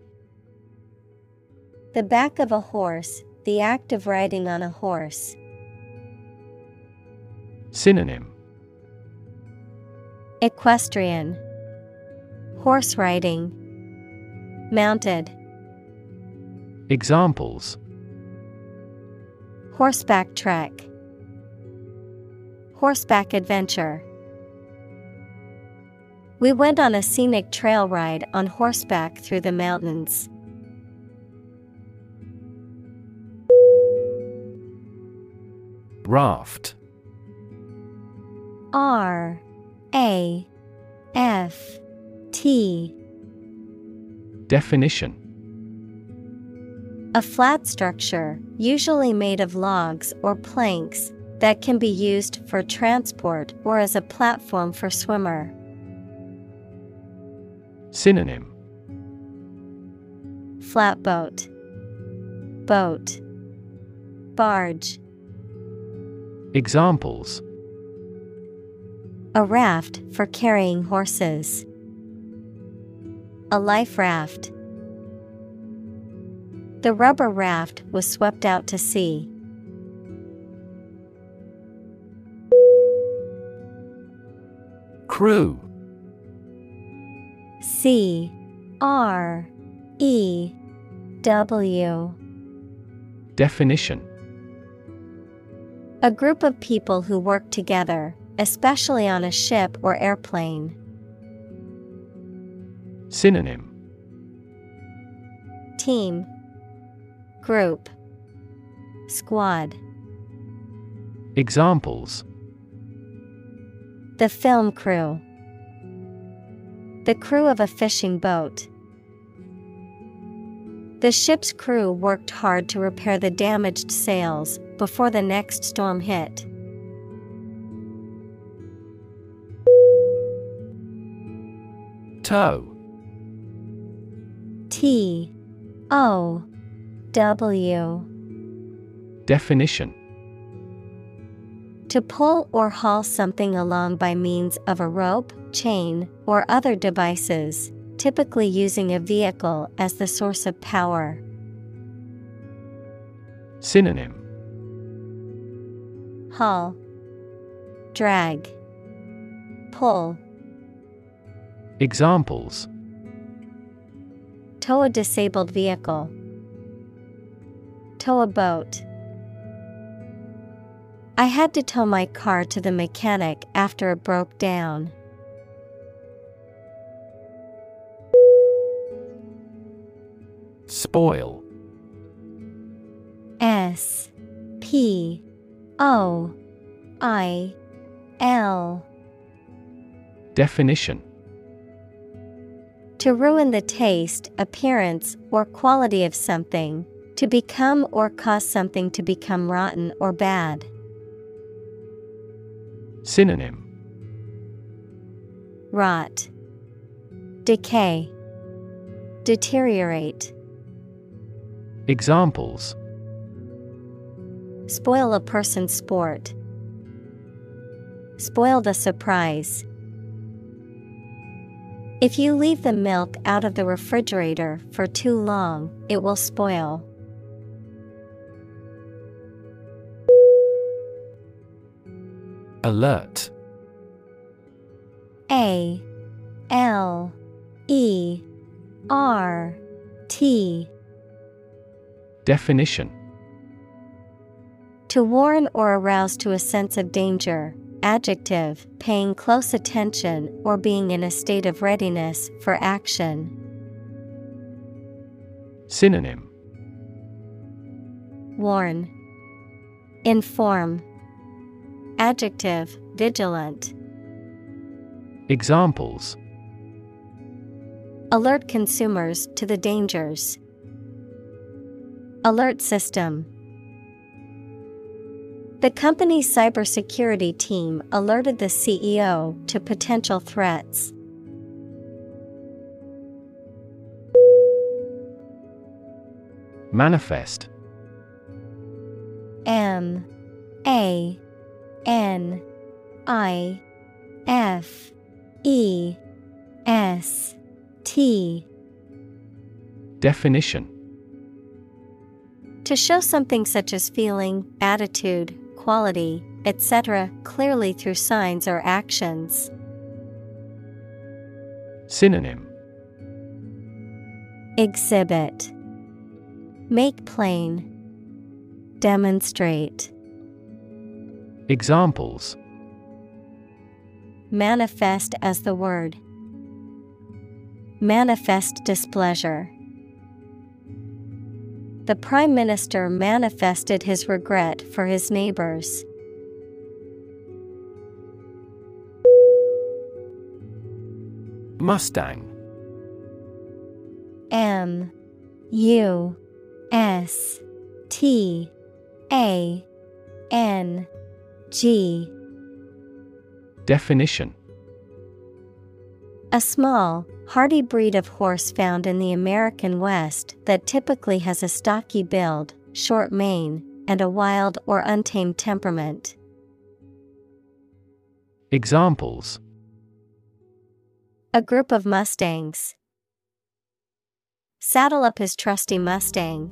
S1: The back of a horse, the act of riding on a horse.
S2: Synonym.
S1: Equestrian. Horse riding. Mounted.
S2: Examples.
S1: Horseback trek Horseback adventure We went on a scenic trail ride on horseback through the mountains.
S2: Raft
S1: R A F T
S2: Definition
S1: A flat structure, usually made of logs or planks, that can be used for transport or as a platform for swimmer.
S2: Synonym.
S1: Flatboat, Boat, Barge,
S2: Examples.
S1: A raft for carrying horses, a life raft. The rubber raft was swept out to sea.
S2: Crew
S1: C R E W.
S2: Definition.
S1: A group of people who work together, especially on a ship or airplane.
S2: Synonym.
S1: Team. Group. Squad.
S2: Examples.
S1: The film crew The crew of a fishing boat. The ship's crew worked hard to repair the damaged sails before the next storm hit.
S2: Tow
S1: T. O. W.
S2: Definition.
S1: To pull or haul something along by means of a rope, chain, or other devices, typically using a vehicle as the source of power.
S2: Synonym
S1: Haul, Drag, Pull.
S2: Examples
S1: Tow a disabled vehicle. Tow a boat. I had to tow my car to the mechanic after it broke down.
S2: Spoil.
S1: S P O I L.
S2: Definition
S1: To ruin the taste, appearance, or quality of something, to become or cause something to become rotten or bad.
S2: Synonym
S1: Rot, Decay, Deteriorate.
S2: Examples
S1: Spoil a person's sport. Spoil the surprise. If you leave the milk out of the refrigerator for too long, it will spoil.
S2: Alert
S1: A L E R T
S2: Definition
S1: To warn or arouse to a sense of danger. Adjective, paying close attention or being in a state of readiness for action.
S2: Synonym
S1: Warn, Inform. Adjective, vigilant.
S2: Examples
S1: Alert consumers to the dangers. Alert system. The company's cybersecurity team alerted the CEO to potential threats.
S2: Manifest.
S1: M. A. N. I. F. E. S. T.
S2: Definition
S1: To show something such as feeling, attitude, quality, etc., clearly through signs or actions.
S2: Synonym
S1: Exhibit Make plain. Demonstrate.
S2: Examples
S1: Manifest as the word. Manifest displeasure. The Prime Minister manifested his regret for his neighbors.
S2: Mustang.
S1: M. U. S. T. A. N. G.
S2: Definition.
S1: A small, hardy breed of horse found in the American West that typically has a stocky build, short mane, and a wild or untamed temperament.
S2: Examples
S1: A group of Mustangs. Saddle up his trusty Mustang.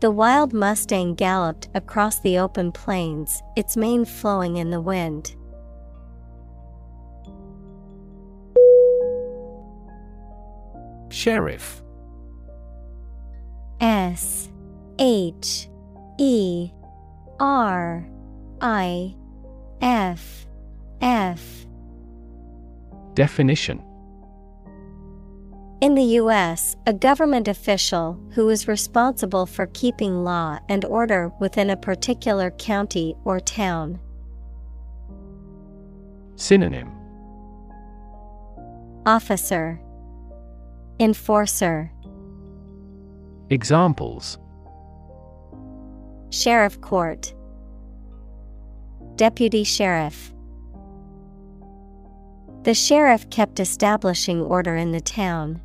S1: The wild Mustang galloped across the open plains, its mane flowing in the wind.
S2: Sheriff
S1: S H E R I F F
S2: Definition
S1: In the U.S., a government official who is responsible for keeping law and order within a particular county or town.
S2: Synonym
S1: Officer Enforcer.
S2: Examples.
S1: Sheriff Court. Deputy Sheriff. The sheriff kept establishing order in the town.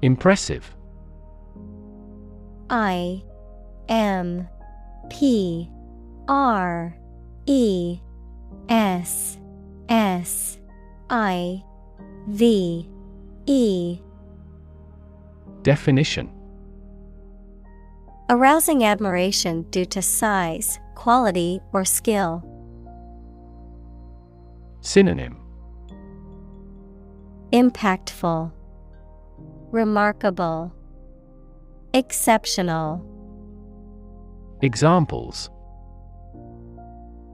S2: Impressive.
S1: I M P R E S S I V E
S2: Definition
S1: Arousing admiration due to size, quality, or skill.
S2: Synonym
S1: Impactful, Remarkable, Exceptional.
S2: Examples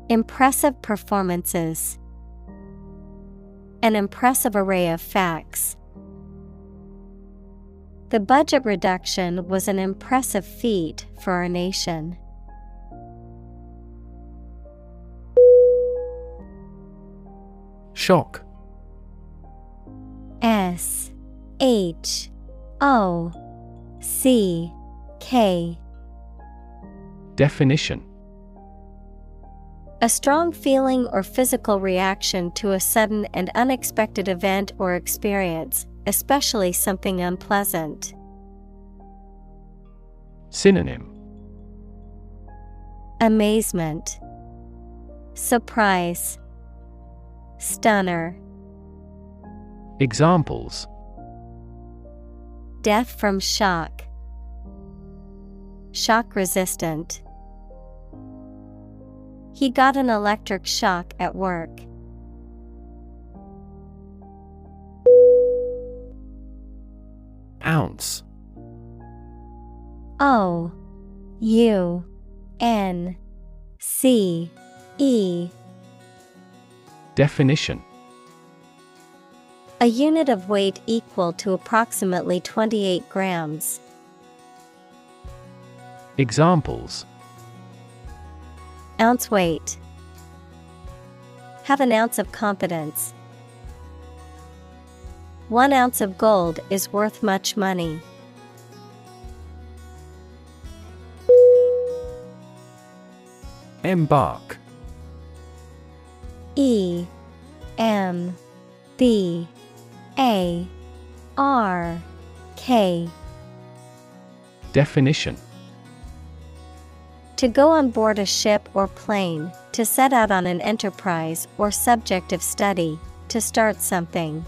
S1: Impressive performances. An impressive array of facts. The budget reduction was an impressive feat for our nation.
S2: Shock
S1: S H O C K
S2: Definition
S1: A strong feeling or physical reaction to a sudden and unexpected event or experience, especially something unpleasant.
S2: Synonym
S1: Amazement, Surprise, Stunner.
S2: Examples
S1: Death from shock. Shock resistant. He got an electric shock at work.
S2: Ounce
S1: O U N C E
S2: Definition
S1: A unit of weight equal to approximately 28 grams.
S2: Examples
S1: Ounce weight. Have an ounce of confidence. One ounce of gold is worth much money.
S2: Embark
S1: E M B A R K
S2: Definition
S1: To go on board a ship or plane, to set out on an enterprise or subject of study, to start something.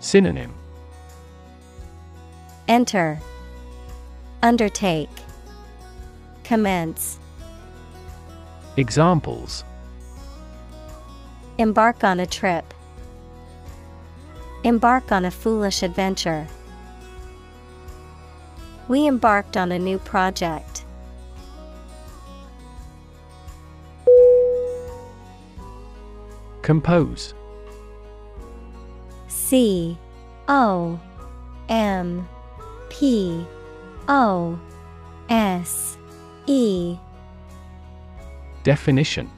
S2: Synonym.
S1: Enter, Undertake, Commence,
S2: Examples.
S1: Embark on a trip, Embark on a foolish adventure. We embarked on a new project.
S2: Compose.
S1: C O M P O S E.
S2: Definition.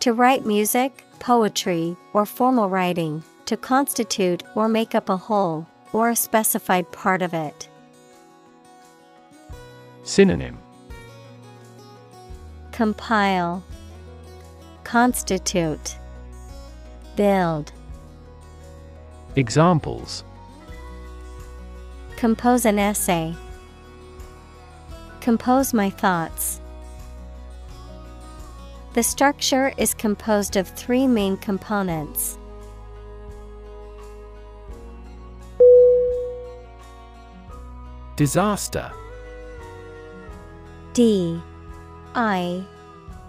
S1: To write music, poetry, or formal writing, to constitute or make up a whole, or a specified part of it.
S2: Synonym
S1: Compile, Constitute, Build.
S2: Examples
S1: Compose an essay. Compose my thoughts. The structure is composed of three main components.
S2: Disaster.
S1: D I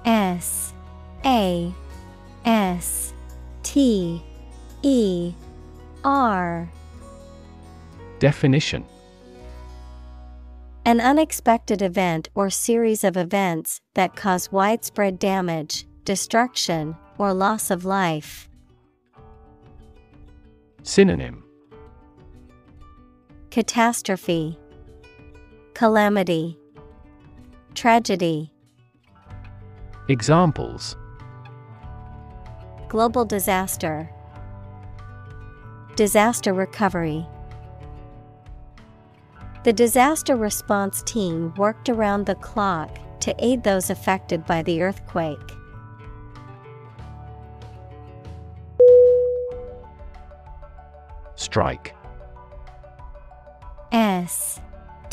S1: S A S T E R.
S2: Definition.
S1: An unexpected event or series of events that cause widespread damage, destruction, or loss of life.
S2: Synonym.
S1: Catastrophe, Calamity, Tragedy,
S2: Examples.
S1: Global disaster, Disaster recovery. The disaster response team worked around the clock to aid those affected by the earthquake.
S2: Strike.
S1: S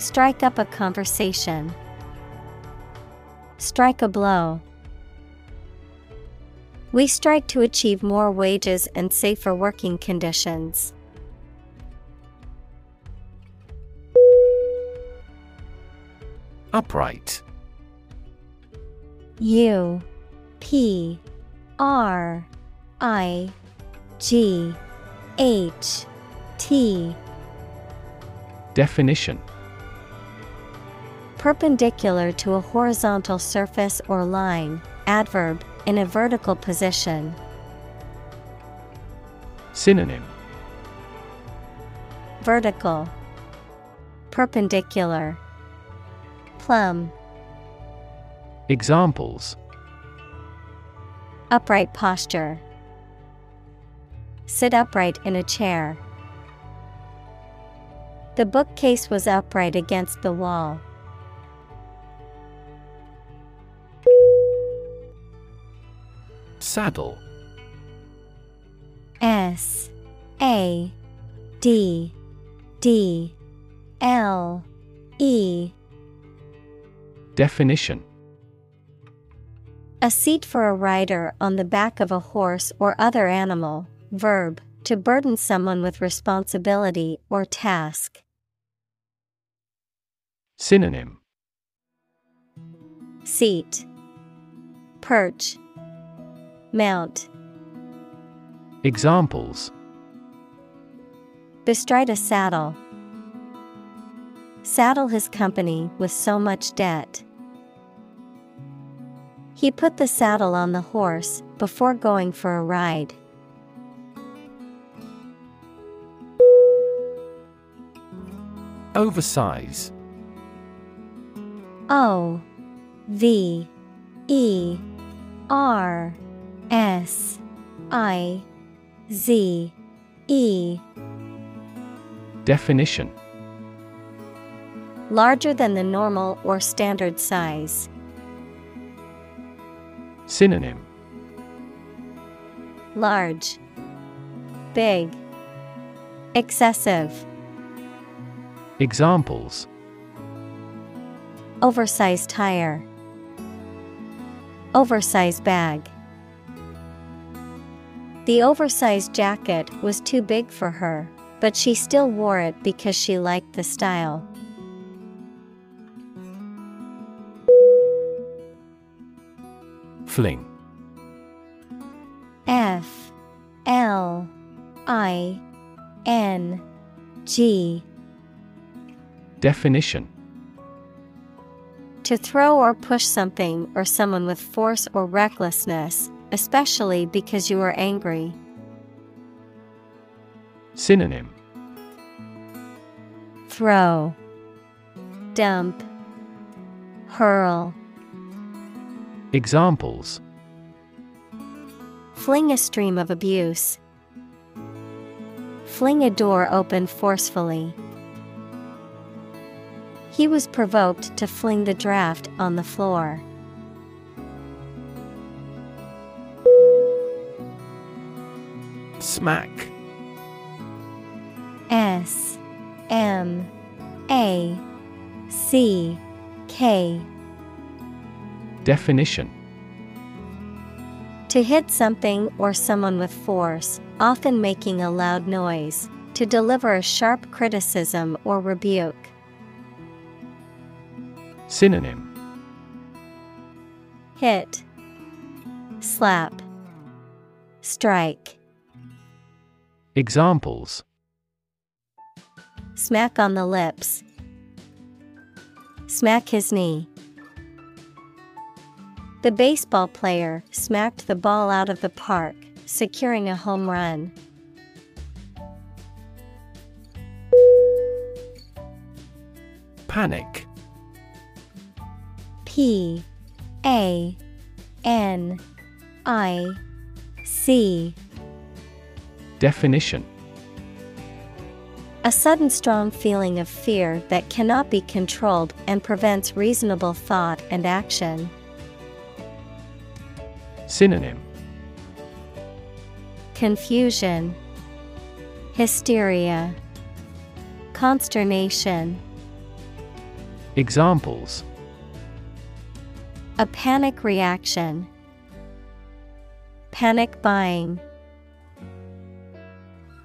S1: Strike up a conversation. Strike a blow. We strike to achieve more wages and safer working conditions.
S2: Upright.
S1: U P R I G H T
S2: Definition
S1: Perpendicular to a horizontal surface or line, adverb, in a vertical position.
S2: Synonym
S1: Vertical, Perpendicular, Plumb.
S2: Examples
S1: Upright posture. Sit upright in a chair. The bookcase was upright against the wall.
S2: Saddle.
S1: S A D D L E.
S2: Definition.
S1: A seat for a rider on the back of a horse or other animal. Verb to burden someone with responsibility or task.
S2: Synonym.
S1: Seat. Perch Mount
S2: Examples
S1: Bestride a saddle. Saddle his company with so much debt. He put the saddle on the horse before going for a ride.
S2: Oversize
S1: O V E R S I Z E
S2: Definition
S1: Larger than the normal or standard size.
S2: Synonym
S1: Large, Big, Excessive.
S2: Examples
S1: Oversized tire. Oversized bag. The oversized jacket was too big for her, but she still wore it because she liked the style.
S2: Fling.
S1: F L I N G.
S2: Definition.
S1: To throw or push something or someone with force or recklessness, especially because you are angry.
S2: Synonym
S1: Throw, Dump, Hurl.
S2: Examples
S1: Fling a stream of abuse. Fling a door open forcefully. He was provoked to fling the draft on the floor.
S2: Smack.
S1: S M A C K.
S2: Definition.
S1: To hit something or someone with force, often making a loud noise, to deliver a sharp criticism or rebuke.
S2: Synonym.
S1: Hit, Slap, Strike,
S2: Examples
S1: Smack on the lips, Smack his knee. The baseball player smacked the ball out of the park, securing a home run.
S2: Panic
S1: P A N I C
S2: Definition
S1: A sudden strong feeling of fear that cannot be controlled and prevents reasonable thought and action.
S2: Synonym
S1: Confusion, Hysteria, Consternation.
S2: Examples
S1: A panic reaction. Panic buying.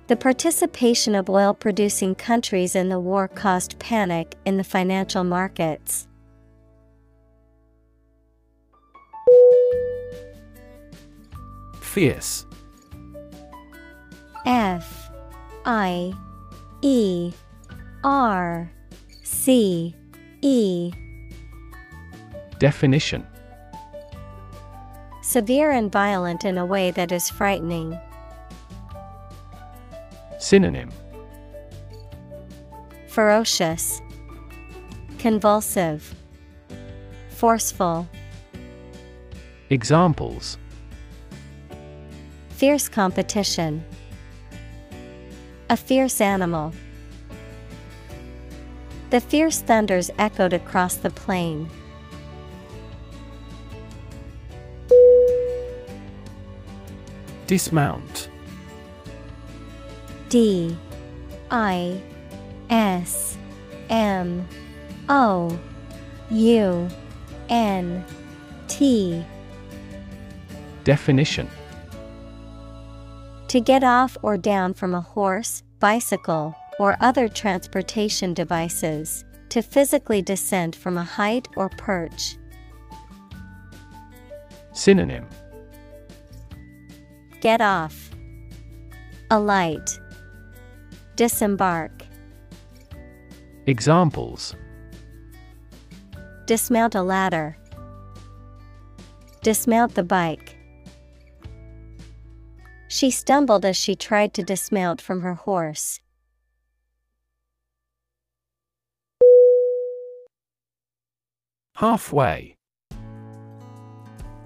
S1: The participation of oil producing countries in the war caused panic in the financial markets.
S2: Fierce.
S1: F. I. E. R. C. E.
S2: Definition.
S1: Severe and violent in a way that is frightening.
S2: Synonym
S1: Ferocious, Convulsive, Forceful.
S2: Examples
S1: Fierce competition. A fierce animal. The fierce thunders echoed across the plain.
S2: Dismount
S1: D I S M O U N T
S2: Definition
S1: To get off or down from a horse, bicycle, or other transportation devices, to physically descend from a height or perch.
S2: Synonym
S1: Get off. Alight. Disembark.
S2: Examples
S1: Dismount a ladder. Dismount the bike. She stumbled as she tried to dismount from her horse.
S2: Halfway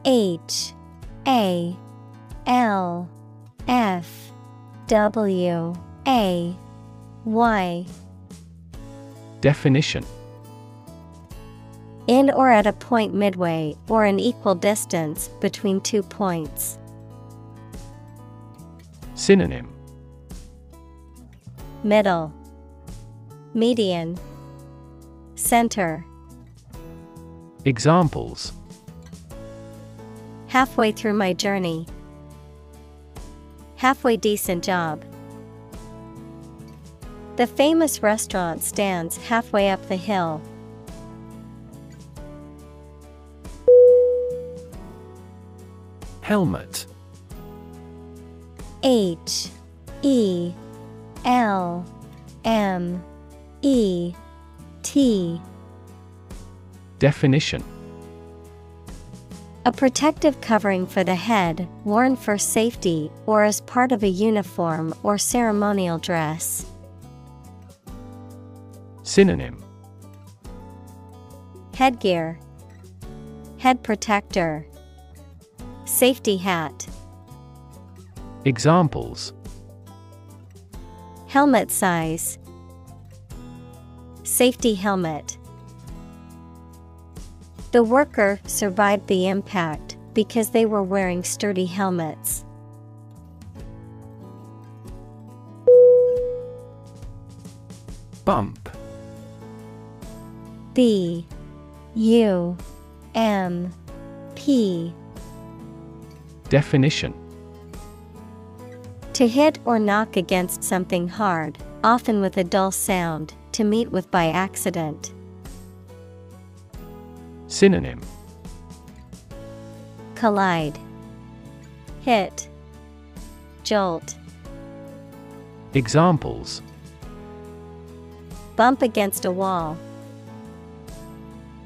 S1: H A L F W A Y.
S2: Definition.
S1: In or at a point midway or an equal distance between two points.
S2: Synonym.
S1: Middle. Median. Center.
S2: Examples.
S1: Halfway through my journey. Halfway decent job. The famous restaurant stands halfway up the hill.
S2: Helmet
S1: H E L M E T
S2: Definition
S1: A protective covering for the head, worn for safety or as part of a uniform or ceremonial dress.
S2: Synonym.
S1: Headgear, Head protector, Safety hat,
S2: Examples.
S1: Helmet size, Safety helmet. The worker survived the impact because they were wearing sturdy helmets.
S2: Bump
S1: B U M P.
S2: Definition.
S1: To hit or knock against something hard, often with a dull sound, to meet with by accident.
S2: Synonym.
S1: Collide, Hit, Jolt,
S2: Examples.
S1: Bump against a wall,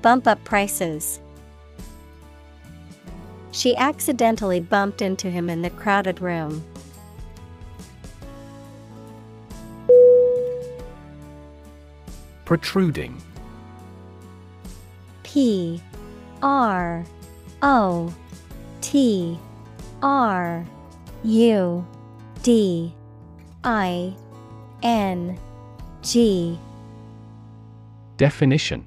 S1: Bump up prices. She accidentally bumped into him in the crowded room.
S2: Protruding
S1: P R O T R U D I N G
S2: Definition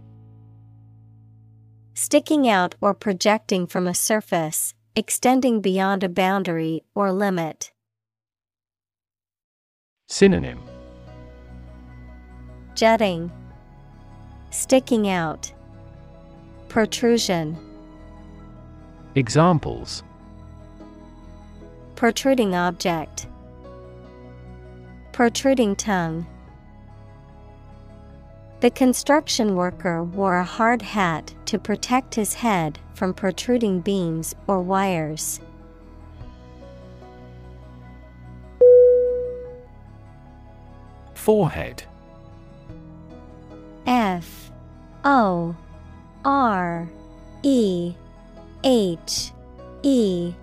S1: Sticking out or projecting from a surface, extending beyond a boundary or limit.
S2: Synonym
S1: Jutting, Sticking out, Protrusion.
S2: Examples
S1: Protruding object. Protruding tongue. The construction worker wore a hard hat to protect his head from protruding beams or wires.
S2: Forehead.
S1: F. O. R. E. H. E.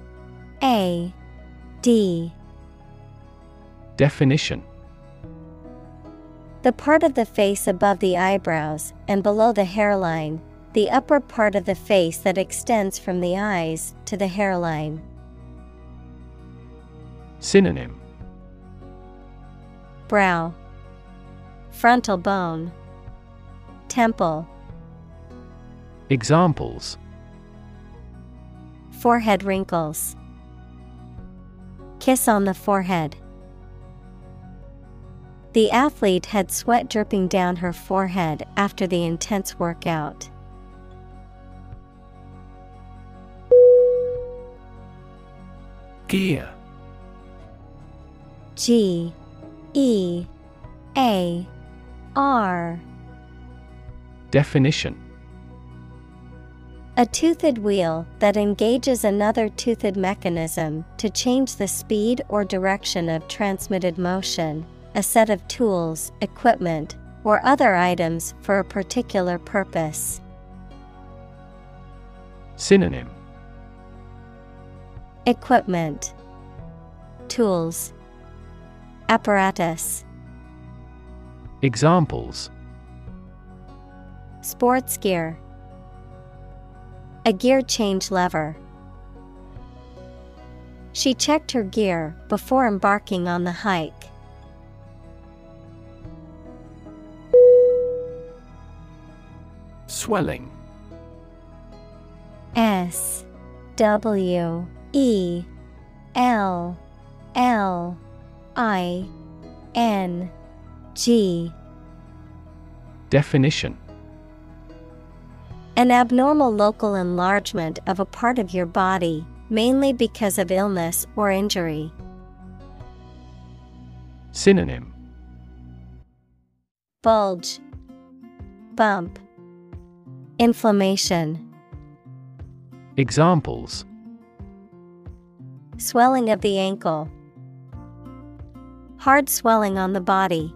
S1: A. D.
S2: Definition
S1: The part of the face above the eyebrows and below the hairline, the upper part of the face that extends from the eyes to the hairline.
S2: Synonym.
S1: Brow. Frontal bone. Temple.
S2: Examples.
S1: Forehead wrinkles. Kiss on the forehead. The athlete had sweat dripping down her forehead after the intense workout.
S2: Gear.
S1: G E A R.
S2: Definition.
S1: A toothed wheel that engages another toothed mechanism to change the speed or direction of transmitted motion, a set of tools, equipment, or other items for a particular purpose.
S2: Synonym
S1: Equipment Tools Apparatus
S2: Examples
S1: Sports gear A gear change lever. She checked her gear before embarking on the hike.
S2: Swelling.
S1: S W E L L I N G.
S2: Definition.
S1: An abnormal local enlargement of a part of your body, mainly because of illness or injury.
S2: Synonym.
S1: Bulge, Bump, Inflammation,
S2: Examples
S1: Swelling of the ankle, Hard swelling on the body.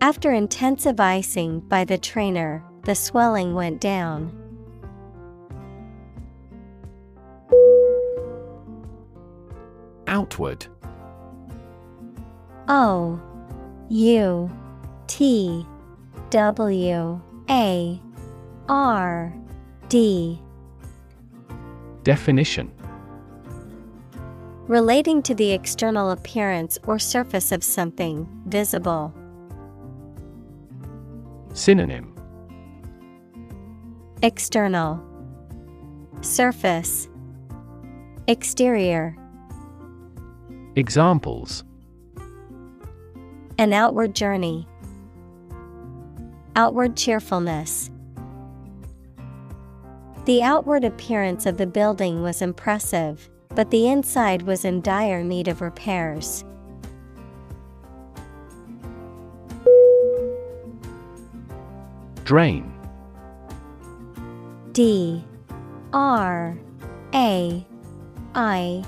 S1: After intensive icing by the trainer, the swelling went down.
S2: Outward
S1: O U T W A R D.
S2: Definition.
S1: Relating to the external appearance or surface of something, visible.
S2: Synonym.
S1: External. Surface. Exterior.
S2: Examples.
S1: An outward journey. Outward cheerfulness. The outward appearance of the building was impressive, but the inside was in dire need of repairs.
S2: Drain.
S1: D. R. A. I.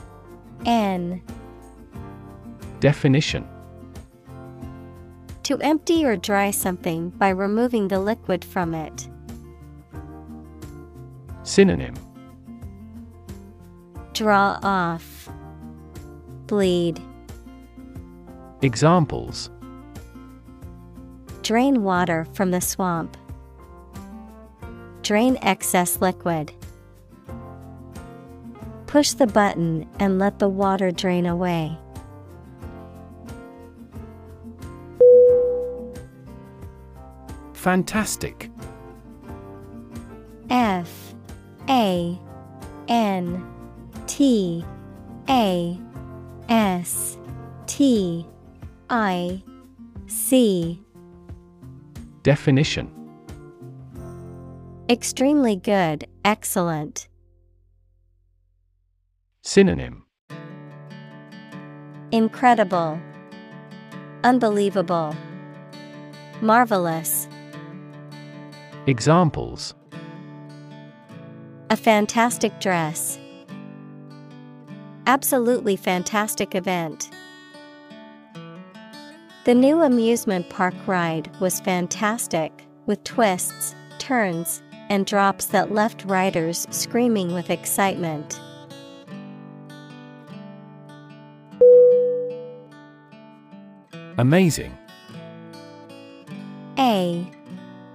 S1: N.
S2: Definition
S1: To empty or dry something by removing the liquid from it.
S2: Synonym
S1: Draw off. Bleed.
S2: Examples
S1: Drain water from the swamp. Drain excess liquid. Push the button and let the water drain away.
S2: Fantastic.
S1: F A N T A S T I C.
S2: Definition.
S1: Extremely good, excellent.
S2: Synonym.
S1: Incredible, Unbelievable, Marvelous.
S2: Examples
S1: A fantastic dress. Absolutely fantastic event. The new amusement park ride was fantastic, with twists, turns, and drops that left riders screaming with excitement.
S2: Amazing
S1: A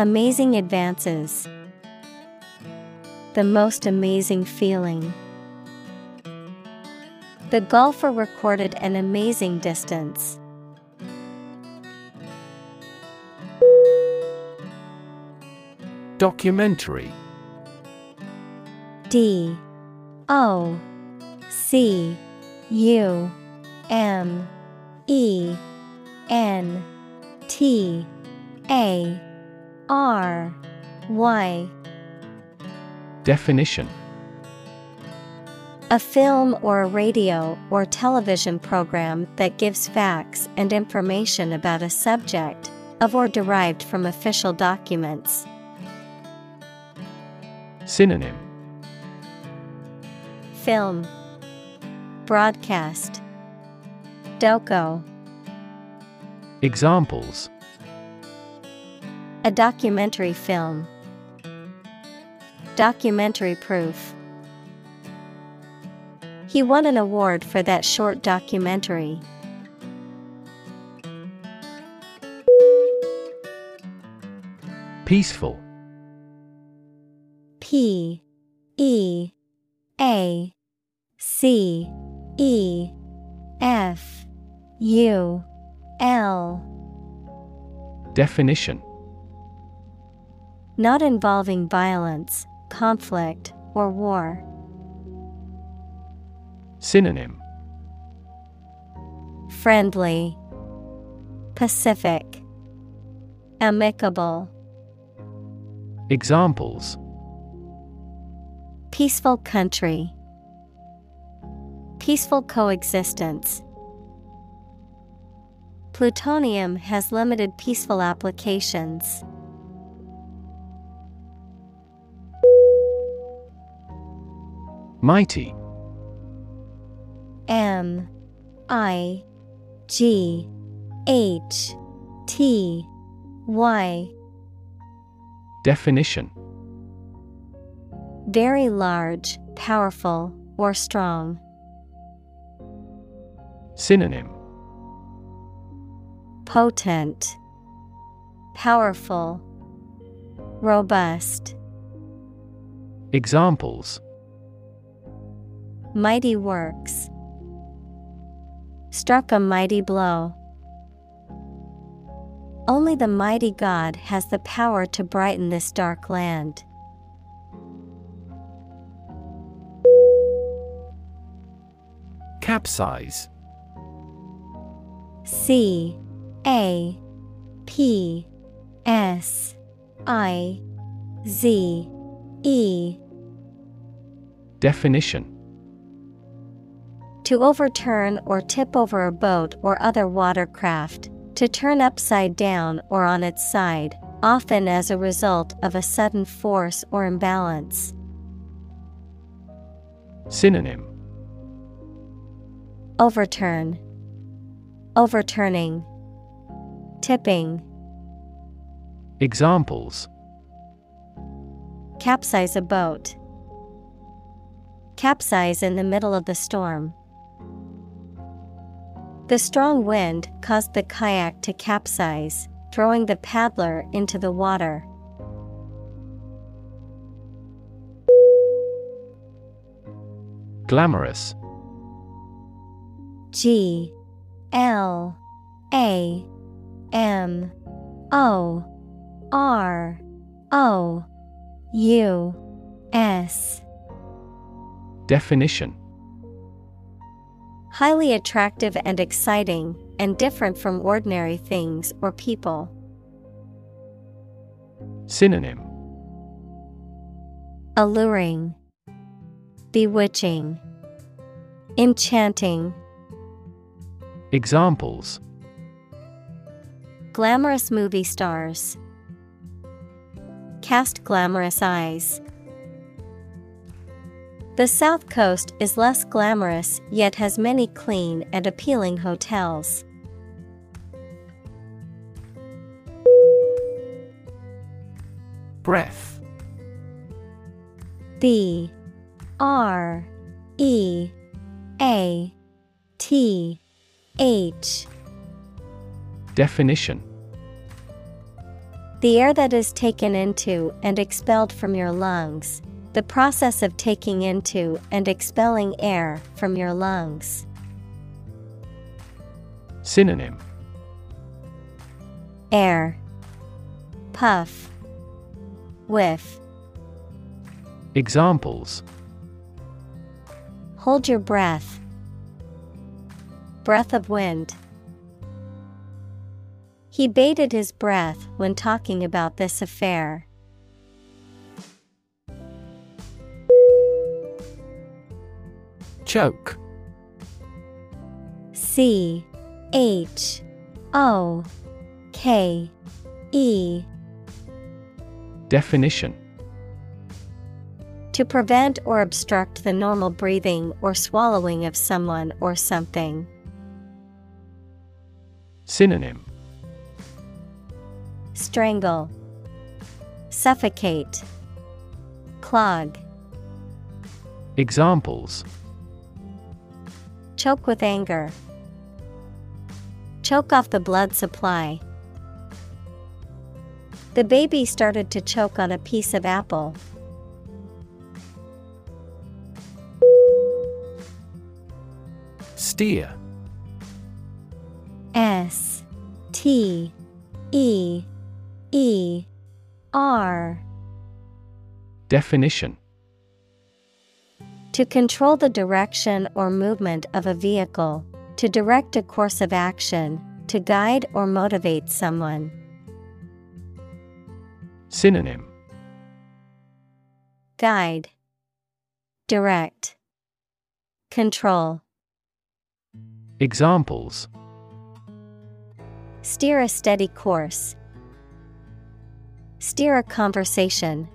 S1: Amazing advances. The most amazing feeling. The golfer recorded an amazing distance.
S2: Documentary.
S1: D. O. C. U. M. E. N. T. A R Y.
S2: Definition.
S1: A film or a radio or television program that gives facts and information about a subject, of or derived from official documents.
S2: Synonym.
S1: Film. Broadcast. Doco.
S2: Examples
S1: A documentary film. Documentary proof. He won an award for that short documentary.
S2: Peaceful.
S1: P E A C E F U L.
S2: Definition
S1: Not involving violence, conflict, or war.
S2: Synonym
S1: Friendly, Pacific, Amicable,
S2: Examples
S1: Peaceful country, Peaceful coexistence. Plutonium has limited peaceful applications.
S2: Mighty.
S1: M I G H T Y.
S2: Definition.
S1: Very large, powerful, or strong.
S2: Synonym.
S1: Potent, Powerful, Robust.
S2: Examples
S1: Mighty works. Struck a mighty blow. Only the mighty God has the power to brighten this dark land.
S2: Capsize
S1: C A P S I Z E
S2: Definition
S1: To overturn or tip over a boat or other watercraft, to turn upside down or on its side, often as a result of a sudden force or imbalance.
S2: Synonym
S1: Overturn, Overturning, Tipping,
S2: Examples
S1: Capsize a boat. Capsize in the middle of the storm. The strong wind caused the kayak to capsize, throwing the paddler into the water.
S2: Glamorous.
S1: G L A M O R O U S.
S2: Definition
S1: Highly attractive and exciting, and different from ordinary things or people.
S2: Synonym
S1: Alluring, Bewitching, Enchanting.
S2: Examples
S1: Glamorous movie stars. Cast glamorous eyes. The South Coast is less glamorous yet has many clean and appealing hotels.
S2: Breath.
S1: B. R. E. A. T. H.
S2: Definition.
S1: The air that is taken into and expelled from your lungs, the process of taking into and expelling air from your lungs.
S2: Synonym
S1: Air Puff Whiff
S2: Examples
S1: Hold your breath. Breath of wind. He bated his breath when talking about this affair.
S2: Choke.
S1: C H O K E.
S2: Definition.
S1: To prevent or obstruct the normal breathing or swallowing of someone or something.
S2: Synonym.
S1: Strangle, Suffocate, Clog,
S2: Examples
S1: Choke with anger, Choke off the blood supply. The baby started to choke on a piece of apple.
S2: Steer
S1: S T E E R
S2: Definition
S1: To control the direction or movement of a vehicle, to direct a course of action, to guide or motivate someone.
S2: Synonym
S1: Guide, Direct, Control.
S2: Examples
S1: Steer a steady course. Steer a conversation.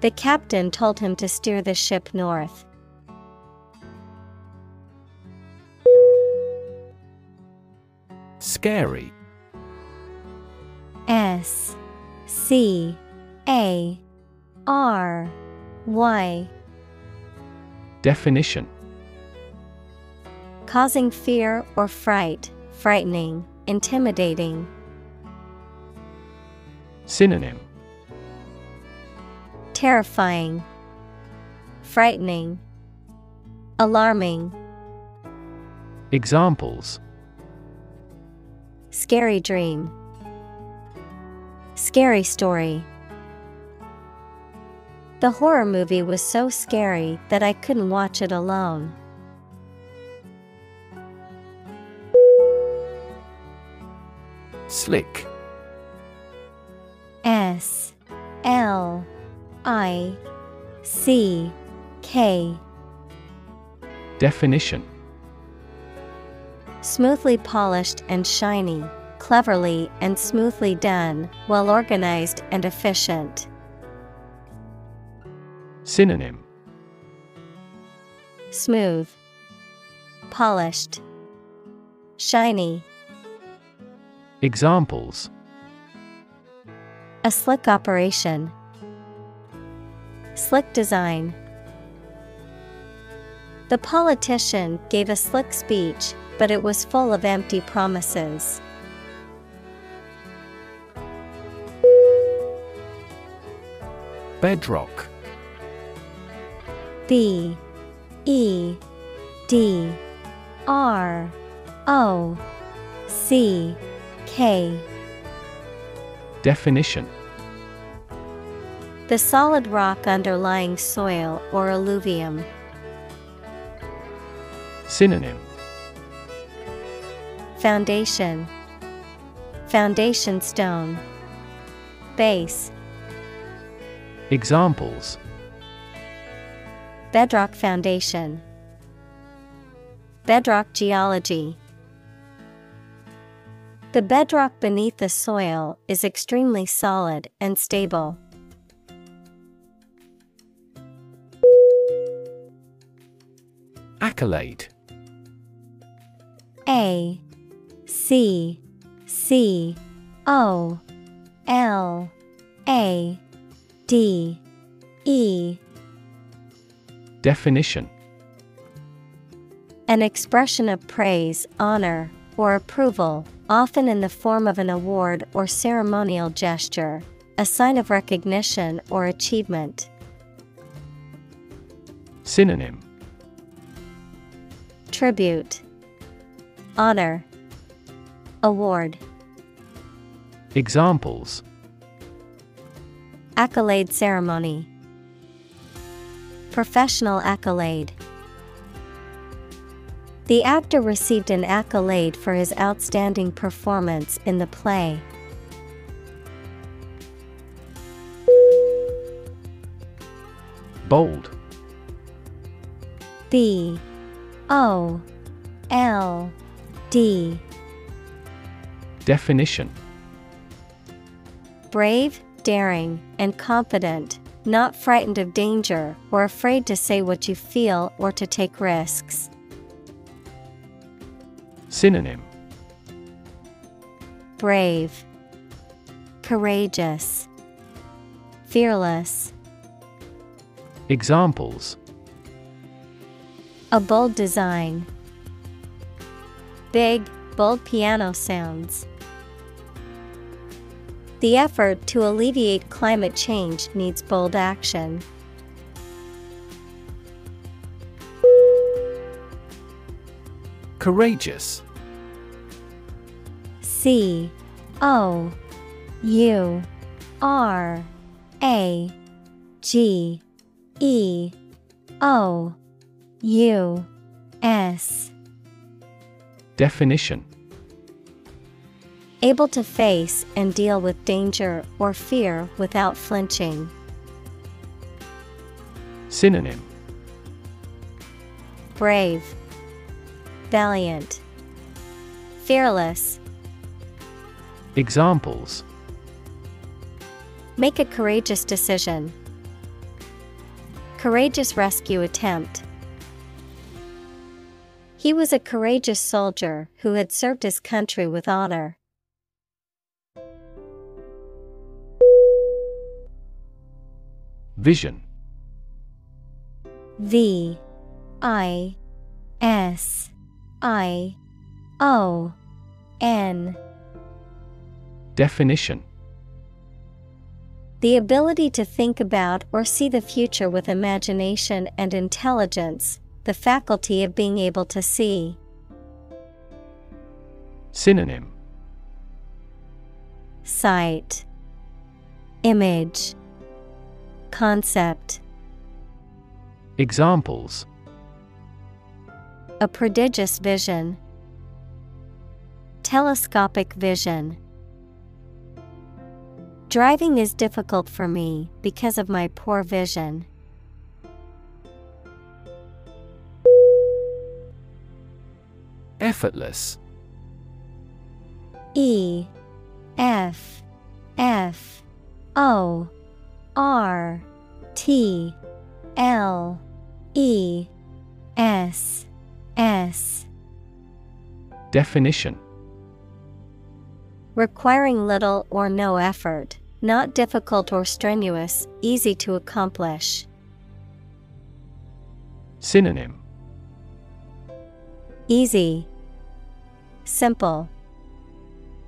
S1: The captain told him to steer the ship north.
S2: Scary
S1: S C A R Y.
S2: Definition
S1: Causing fear or fright, frightening, intimidating.
S2: Synonym
S1: Terrifying, frightening, alarming.
S2: Examples
S1: Scary dream. Scary story. The horror movie was so scary that I couldn't watch it alone.
S2: Slick
S1: S L I C K.
S2: Definition
S1: Smoothly polished and shiny, cleverly and smoothly done, well organized and efficient.
S2: Synonym
S1: Smooth, polished, shiny.
S2: Examples
S1: A slick operation. Slick design. The politician gave a slick speech, but it was full of empty promises.
S2: Bedrock
S1: B E D R O C K
S2: Definition
S1: The solid rock underlying soil or alluvium.
S2: Synonym.
S1: Foundation. Foundation stone. Base.
S2: Examples.
S1: Bedrock foundation. Bedrock geology. The bedrock beneath the soil is extremely solid and stable.
S2: Accolade.
S1: A C C O L A D E.
S2: Definition.
S1: An expression of praise, honor, or approval, often in the form of an award or ceremonial gesture, a sign of recognition or achievement.
S2: Synonym
S1: Tribute, Honor, Award,
S2: Examples.
S1: Accolade ceremony, Professional accolade. The actor received an accolade for his outstanding performance in the play.
S2: Bold.
S1: B O L D.
S2: Definition.
S1: Brave, daring, and confident, not frightened of danger or afraid to say what you feel or to take risks.
S2: Synonym.
S1: Brave, Courageous, Fearless.
S2: Examples
S1: A bold design. Big, bold piano sounds. The effort to alleviate climate change needs bold action.
S2: Courageous
S1: C O U R A G E O U S
S2: Definition
S1: Able to face and deal with danger or fear without flinching.
S2: Synonym
S1: Brave, Valiant, Fearless.
S2: Examples
S1: Make a courageous decision. Courageous rescue attempt. He was a courageous soldier who had served his country with honor.
S2: Vision.
S1: V I S I O N.
S2: Definition.
S1: The ability to think about or see the future with imagination and intelligence, the faculty of being able to see.
S2: Synonym
S1: Sight, Image, Concept.
S2: Examples
S1: A prodigious vision. Telescopic vision. Driving is difficult for me because of my poor vision.
S2: Effortless.
S1: E F F O R T L E S S.
S2: Definition.
S1: Requiring little or no effort, not difficult or strenuous, easy to accomplish.
S2: Synonym
S1: Easy, Simple,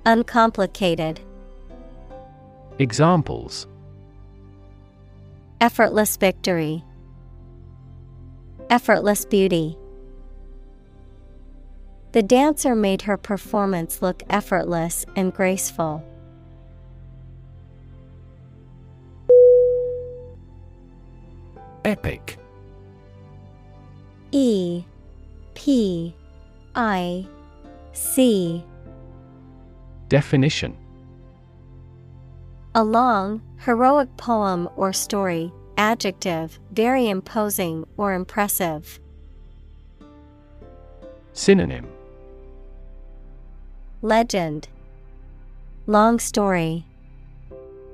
S1: Uncomplicated.
S2: Examples
S1: Effortless victory. Effortless beauty. The dancer made her performance look effortless and graceful.
S2: Epic
S1: E P I C
S2: Definition.
S1: A long, heroic poem or story, adjective, very imposing or impressive.
S2: Synonym.
S1: Legend. Long story.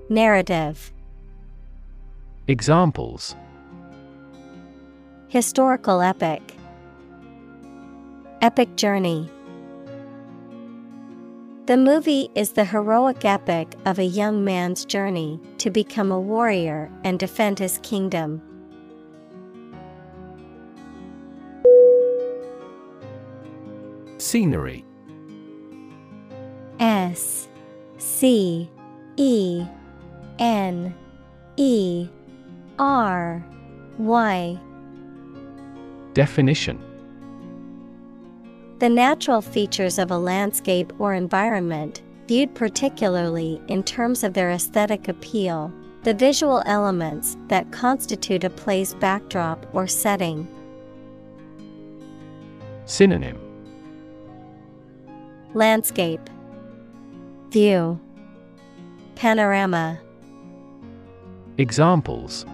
S1: Narrative.
S2: Examples.
S1: Historical epic Epic journey. The movie is the heroic epic of a young man's journey to become a warrior and defend his kingdom.
S2: Scenery.
S1: S C E N E R Y.
S2: Definition
S1: The natural features of a landscape or environment, viewed particularly in terms of their aesthetic appeal, the visual elements that constitute a play's backdrop or setting.
S2: Synonym.
S1: Landscape. View. Panorama.
S2: Examples.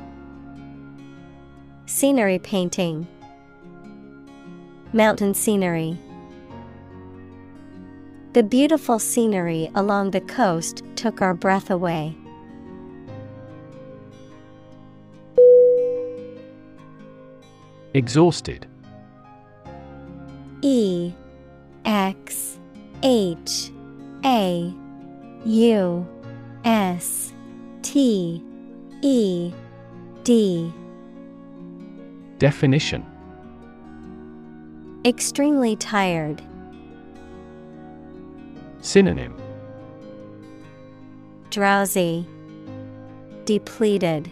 S1: Scenery painting. Mountain scenery The beautiful scenery along the coast took our breath away.
S2: Exhausted
S1: E X H A U S T E D
S2: Definition
S1: Extremely tired.
S2: Synonym
S1: Drowsy, depleted,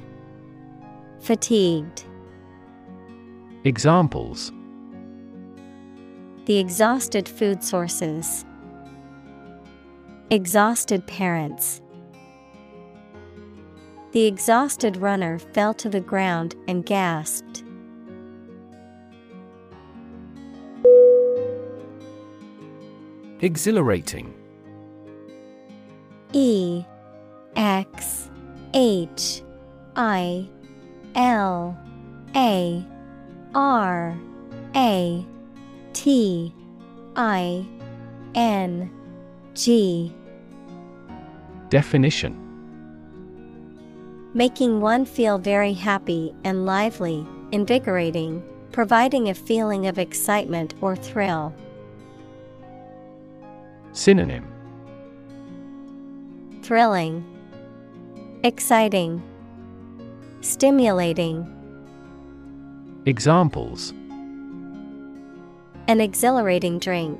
S1: fatigued.
S2: Examples
S1: The exhausted food sources, exhausted parents. The exhausted runner fell to the ground and gasped.
S2: Exhilarating
S1: E X H I L A R A T I N G.
S2: Definition.
S1: Making one feel very happy and lively, invigorating, providing a feeling of excitement or thrill.
S2: Synonym
S1: Thrilling, exciting, stimulating.
S2: Examples
S1: An exhilarating drink.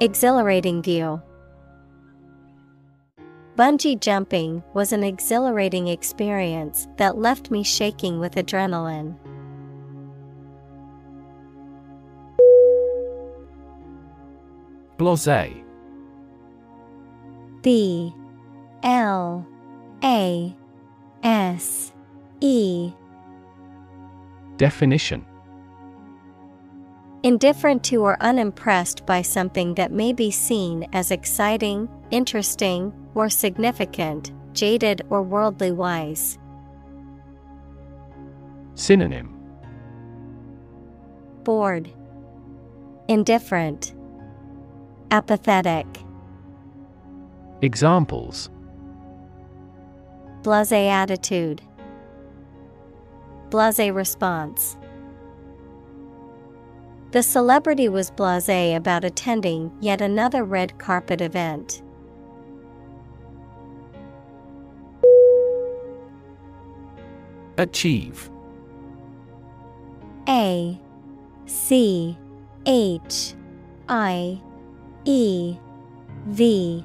S1: Exhilarating view. Bungee jumping was an exhilarating experience that left me shaking with adrenaline.
S2: Blase
S1: B L A S E.
S2: Definition.
S1: Indifferent to or unimpressed by something that may be seen as exciting, interesting, or significant, jaded or worldly wise.
S2: Synonym.
S1: Bored, Indifferent, Apathetic,
S2: Examples
S1: Blase attitude, Blase response. The celebrity was blase about attending yet another red carpet event.
S2: Achieve
S1: A C H I E V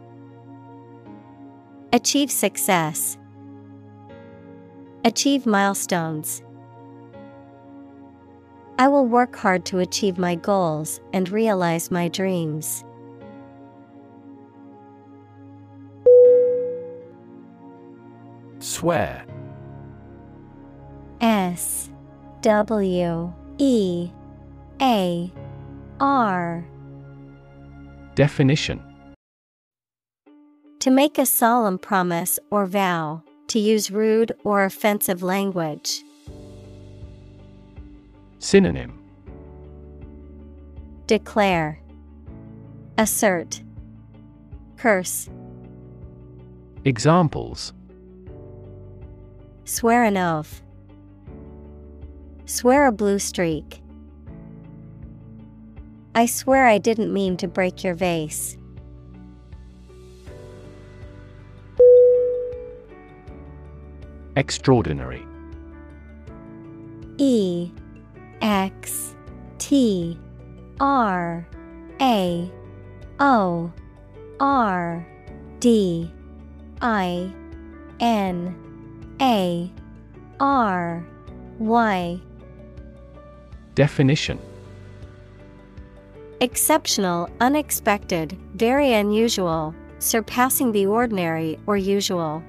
S1: Achieve success, Achieve milestones. I will work hard to achieve my goals and realize my dreams.
S2: Swear
S1: S W E A R
S2: Definition
S1: To make a solemn promise or vow, to use rude or offensive language.
S2: Synonym
S1: Declare, Assert, Curse,
S2: Examples
S1: Swear an oath. Swear a blue streak. I swear I didn't mean to break your vase.
S2: Extraordinary.
S1: E X T R A O R D I N A R Y.
S2: Definition.
S1: Exceptional, unexpected, very unusual, surpassing the ordinary or usual.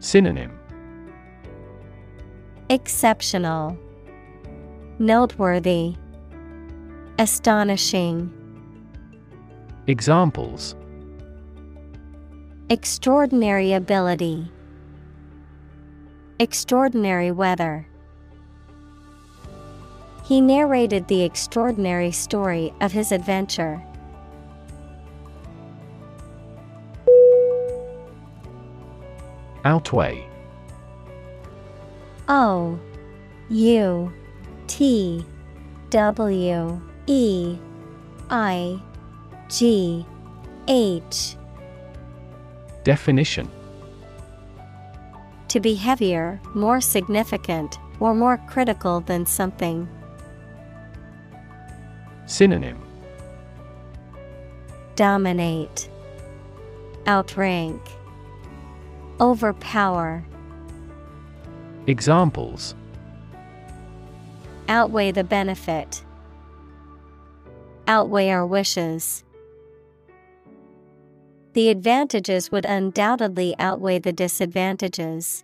S2: Synonym
S1: Exceptional, Noteworthy, Astonishing.
S2: Examples
S1: Extraordinary ability, Extraordinary weather. He narrated the extraordinary story of his adventure.
S2: Outweigh.
S1: O U T W E I G H.
S2: Definition.
S1: To be heavier, more significant, or more critical than something.
S2: Synonym.
S1: Dominate, Outrank, Overpower,
S2: Examples
S1: Outweigh the benefit, Outweigh our wishes. The advantages would undoubtedly outweigh the disadvantages.